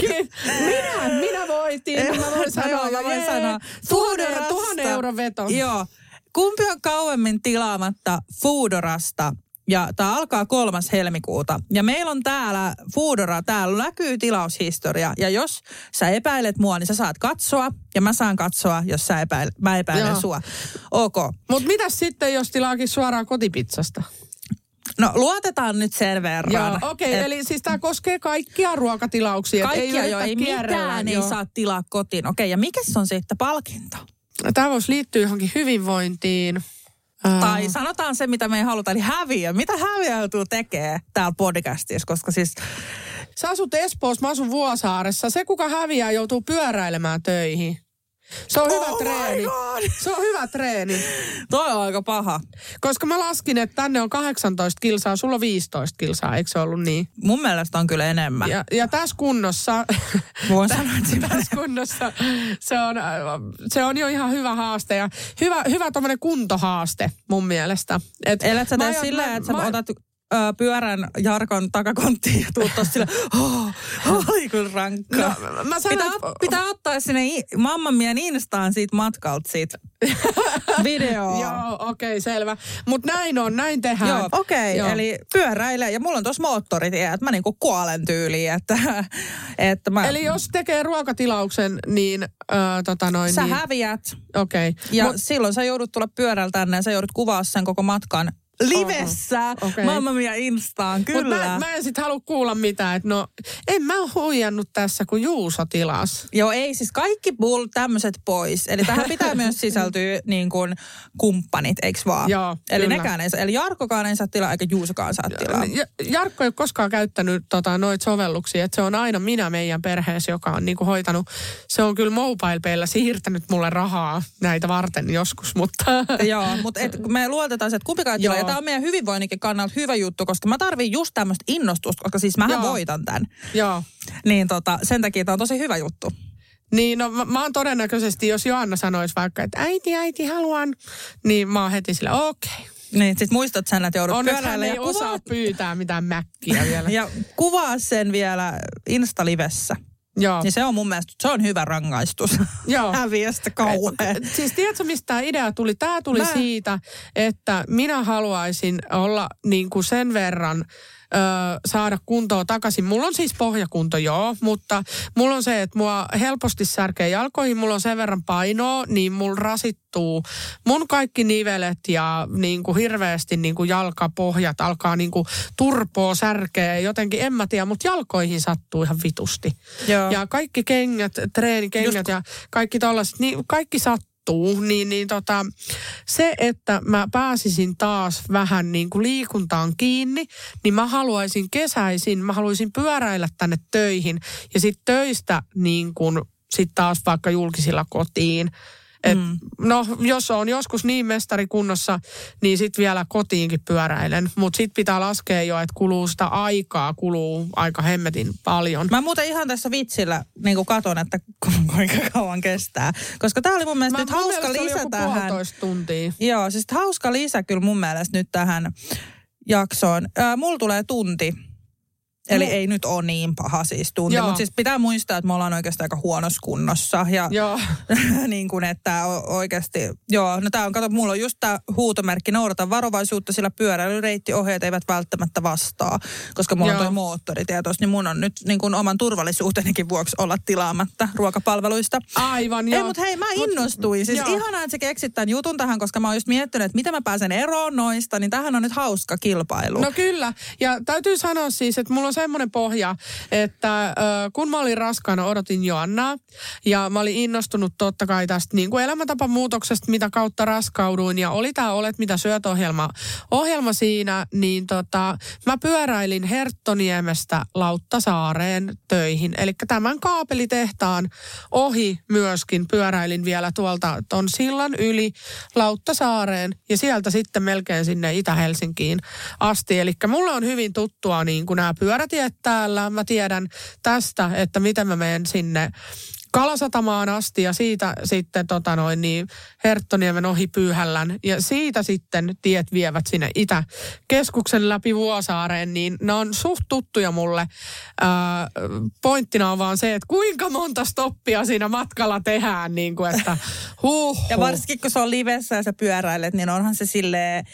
Ky- minä, minä voitin. Mä voin sanoa, mä voin sanoa. Foodorasta. tuhannen euron veto. Joo. Kumpi on kauemmin tilaamatta Foodorasta? Ja tämä alkaa kolmas helmikuuta. Ja meillä on täällä Foodora, täällä näkyy tilaushistoria. Ja jos sä epäilet mua, niin sä saat katsoa. Ja mä saan katsoa, jos sä epäil, mä epäilen Joo. sua. Ok. Mutta mitäs sitten, jos tilaakin suoraan kotipizzasta? No luotetaan nyt sen verran. Joo, okei. Okay, eli siis tämä koskee kaikkia ruokatilauksia. Kaikkia ei jo, ei kierrellä, mitään ei saa tilaa kotiin. Okei, ja mikä se on sitten palkinto? Tämä voisi liittyä johonkin hyvinvointiin. Tai sanotaan se, mitä me ei haluta, eli häviö. Mitä häviö joutuu tekee täällä podcastissa? Koska siis, Sä asut Espoossa, mä asun Vuosaaressa. Se, kuka häviää, joutuu pyöräilemään töihin. Se on hyvä Oh my treeni. God. Se on hyvä treeni. toi on aika paha. Koska mä laskin, että tänne on 18 kilsaa, sulla on 15 kilsaa, eikö se ollut niin? Mun mielestä on kyllä enemmän. Ja, ja tässä kunnossa, *laughs* Voin sanoa, että tässä kunnossa se on, se on jo ihan hyvä haaste ja hyvä, hyvä tommonen kuntohaaste mun mielestä. Et Elät sä tee mä- että sä mä- otat ö, pyörän Jarkon takakonttiin ja tuut tossa silleen, oh, oli kyllä rankkaa. No, mä sanon, pitää, pitää ottaa sinne i- mamman mien instaan siitä matkalta siitä *laughs* videoa. Joo, okei, okay, selvä. Mutta näin on, näin tehdään. Joo, okei. Joo. Okay, eli pyöräilee ja mulla on tuossa moottoritie, että mä niinku kuolen tyyliin, että, *laughs* että mä, Eli jos tekee ruokatilauksen, niin äh, tota noin, sä niin, häviät okei. ja Mut- Mut, silloin sä joudut tulla pyörällä tänne ja sä joudut kuvaa sen koko matkan livessä. Oho, okei. Mamma mia Instaan, Mut kyllä. mä, mä en sit halua kuulla mitään, että no en mä huijannut tässä, kun Juuso tilas. Joo, ei siis kaikki bull tämmöiset pois. Eli tähän pitää *laughs* myös sisältyä niin kuin kumppanit, eiks vaan? Joo, Eli kyllä. nekään ei saa, eli Jarkkokaan ei saa tilaa, eikä Juusokaan saa tilaa. Ja, Jarkko ei ole koskaan käyttänyt tota, noita sovelluksia, että se on aina minä meidän perheessä, joka on niinku hoitanut. Se on kyllä MobilePayllä siirtänyt mulle rahaa näitä varten joskus, mutta... Joo, mutta et, me luotetaan se, että kumpikaan Joo. Ja tämä on meidän hyvinvoinninkin kannalta hyvä juttu, koska mä tarviin just tämmöistä innostusta, koska siis mähän Joo. voitan tämän. Joo. Niin tota, sen takia tämä on tosi hyvä juttu. Niin, no mä, mä oon todennäköisesti, jos Joanna sanoisi vaikka, että äiti, äiti, haluan, niin mä oon heti sillä, okei. Okay. Niin, sit muistat sen, että joudut Onneksi hän pyöräillä ei ja osaa kuvaa, pyytää mitään mäkkiä vielä. *laughs* ja kuvaa sen vielä Insta-livessä. Joo. Niin se on mun mielestä, se on hyvä rangaistus. *laughs* Joo. Häviöstä kauhean. Siis tiedätkö, mistä tämä idea tuli? Tämä tuli Mä- Mä... siitä, että minä haluaisin olla niin kuin sen verran ö, saada kuntoa takaisin. Mulla on siis pohjakunto, joo, mutta mulla on se, että mua helposti särkee jalkoihin, mulla on sen verran painoa, niin mulla rasittuu mun kaikki nivelet ja niin kuin hirveästi niin kuin jalkapohjat alkaa niin kuin turpoa, särkeä jotenkin, en mä tiedä, mutta jalkoihin sattuu ihan vitusti. Joo. Ja kaikki kengät, treenikengät Just- ja kaikki tollaset, niin kaikki sattuu. Niin, niin tota, se, että mä pääsisin taas vähän niin kuin liikuntaan kiinni, niin mä haluaisin kesäisin, mä haluaisin pyöräillä tänne töihin ja sitten töistä niin kuin sit taas vaikka julkisilla kotiin. Et, mm. No, jos on joskus niin mestarikunnossa, niin sitten vielä kotiinkin pyöräilen. Mutta sitten pitää laskea jo, että kuluu sitä aikaa, kuluu aika hemmetin paljon. Mä muuten ihan tässä vitsillä niin kuin katon, että ku- kuinka kauan kestää. Koska tää oli mun mielestä Mä, nyt mun hauska mielestä lisä tähän. tuntia. Joo, siis hauska lisä kyllä mun mielestä nyt tähän jaksoon. Ää, mulla tulee tunti. Eli Mu- ei nyt ole niin paha siis tunti, mutta siis pitää muistaa, että me ollaan oikeastaan aika huonossa kunnossa. Ja *laughs* niin kuin, että oikeasti, joo, no tää on, kato, mulla on just tämä huutomerkki, noudata varovaisuutta, sillä pyöräilyreittiohjeet eivät välttämättä vastaa, koska mulla Joo. on toi moottoritietos, niin mun on nyt niin kuin oman turvallisuutenikin vuoksi olla tilaamatta ruokapalveluista. Aivan, Ei, joo. mutta hei, mä Mut- innostuin. Siis joo. ihanaa, että sä keksit tämän jutun tähän, koska mä oon just miettinyt, että miten mä pääsen eroon noista, niin tähän on nyt hauska kilpailu. No kyllä. Ja täytyy sanoa siis, että mulla on semmoinen pohja, että kun mä olin raskaana, odotin Joannaa. Ja mä olin innostunut totta kai tästä niin kuin elämäntapamuutoksesta, mitä kautta raskauduin. Ja oli tämä Olet mitä syöt ohjelma, ohjelma siinä, niin tota, mä pyöräilin Herttoniemestä Lauttasaareen töihin. Eli tämän kaapelitehtaan ohi myöskin pyöräilin vielä tuolta ton sillan yli Lauttasaareen ja sieltä sitten melkein sinne Itä-Helsinkiin asti. Eli mulle on hyvin tuttua niin kuin nämä pyörätiet täällä. Mä tiedän tästä, että miten mä menen sinne Kalasatamaan asti ja siitä sitten tota noin, niin Herttoniemen ohi Pyyhällän ja siitä sitten tiet vievät sinne Itäkeskuksen läpi Vuosaareen, niin ne on suht tuttuja mulle. Ää, pointtina on vaan se, että kuinka monta stoppia siinä matkalla tehdään, niin kuin että huh, Ja varsinkin kun se on livessä ja sä pyöräilet, niin onhan se silleen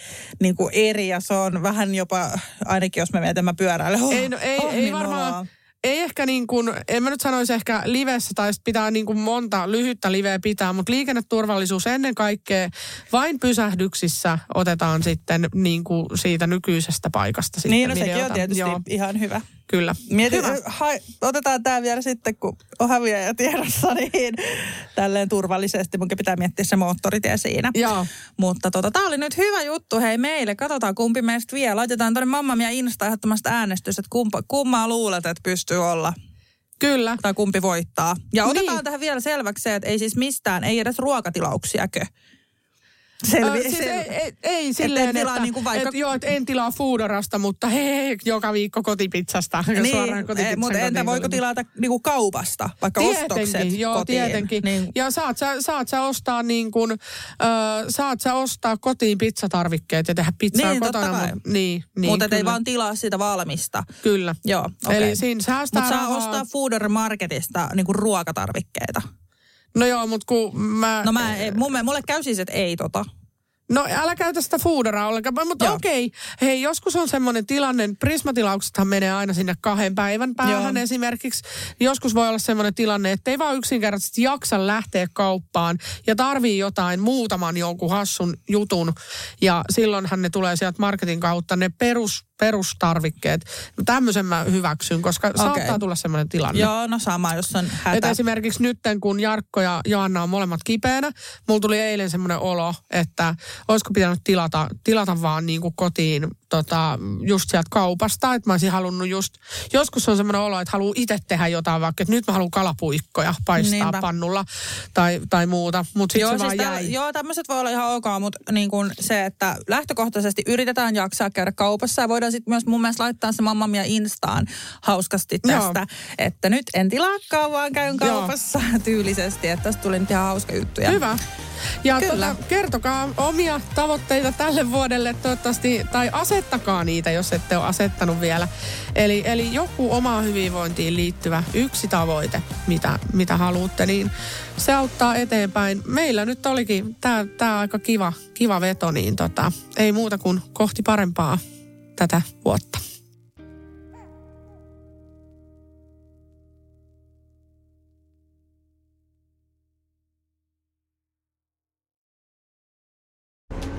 niin kuin eri ja se on vähän jopa, ainakin jos me mietin, mä pyöräilen. Oh, Ei, no, ei, oh, ei niin varmaan, noloa. Ei ehkä niin kuin, en mä nyt sanoisi ehkä livessä tai pitää niin kuin monta lyhyttä liveä pitää, mutta liikenneturvallisuus ennen kaikkea vain pysähdyksissä otetaan sitten niin kuin siitä nykyisestä paikasta sitten Niin, no sekin on tietysti Joo, ihan hyvä. Kyllä. Mietin, Hyvä. ha, otetaan tämä vielä sitten, kun on häviäjä tiedossa, *laughs* niin tälleen turvallisesti. Munkin pitää miettiä se moottoritie siinä. Joo. Mutta tota, tämä oli nyt hyvä juttu hei meille. Katsotaan kumpi meistä vie. Laitetaan tuonne Mamma Mia Insta ehdottomasti äänestys, että kumpa, kummaa luulet, että pystyy olla. Kyllä. Tai kumpi voittaa. Ja otetaan Niin. tähän vielä selväksi se, että ei siis mistään, ei edes ruokatilauksiakö. Selvi, Ö, siis sel- ei, ei, ei silleen, et tilaa että, niinku vaikka- et, joo, et en tilaa Foodorasta, mutta hei, joka viikko kotipizzasta. suoraan niin, kotipizzan mutta entä kotiin voiko tilata niinku kaupasta, vaikka Tietenkin, ostokset joo, kotiin? tietenkin. Niin, Ja saat sä, saat sä ostaa niin kuin, ö, saat sä ostaa kotiin pizzatarvikkeet ja tehdä pizzaa Niin, kotona. kai. Mut, niin, niin, mutta ei vaan tilaa sitä valmista. Kyllä. Joo, okei. Eli siinä säästää Mutta saa ostaa Foodor Marketista niinku ruokatarvikkeita. No joo, mutta kun mä... No mä, mun, mulle käy siis, että ei tota. No älä käytä sitä fooderaa ollenkaan, mutta Joo. okei. Hei, joskus on semmoinen tilanne, Prismatilauksethan menee aina sinne kahden päivän päähän Joo. esimerkiksi. Joskus voi olla semmoinen tilanne, että ei vaan yksinkertaisesti jaksa lähteä kauppaan ja tarvii jotain muutaman jonkun hassun jutun. Ja silloinhan ne tulee sieltä marketin kautta ne perus, perustarvikkeet. Tämmöisen mä hyväksyn, koska okay. saattaa tulla semmoinen tilanne. Joo, no sama, jos on hätä. esimerkiksi nyt, kun Jarkko ja Joanna on molemmat kipeänä, mulla tuli eilen semmoinen olo, että olisiko pitänyt tilata, tilata vaan niin kuin kotiin tota, just sieltä kaupasta. Että mä olisin halunnut just, joskus on semmoinen olo, että haluaa itse tehdä jotain, vaikka että nyt mä haluan kalapuikkoja paistaa Niinpä. Pannulla tai, tai muuta. Mutta sitten Joo, se siis vaan täl- jäi. joo, tämmöiset voi olla ihan ok, mutta niin kuin se, että lähtökohtaisesti yritetään jaksaa käydä kaupassa ja voidaan sitten myös mun mielestä laittaa se Mamma Mia Instaan hauskasti Joo. tästä, että nyt en tilaakaan, vaan käyn Joo. kaupassa *laughs* tyylisesti, että tästä tuli nyt ihan hauska juttu. Hyvä. Ja Kyllä. tota, kertokaa omia tavoitteita tälle vuodelle toivottavasti, tai asettakaa niitä, jos ette ole asettanut vielä. Eli, eli joku omaan hyvinvointiin liittyvä yksi tavoite, mitä, mitä haluatte, niin se auttaa eteenpäin. Meillä nyt olikin tämä tää aika kiva, kiva veto, niin tota, ei muuta kuin kohti parempaa tätä vuotta.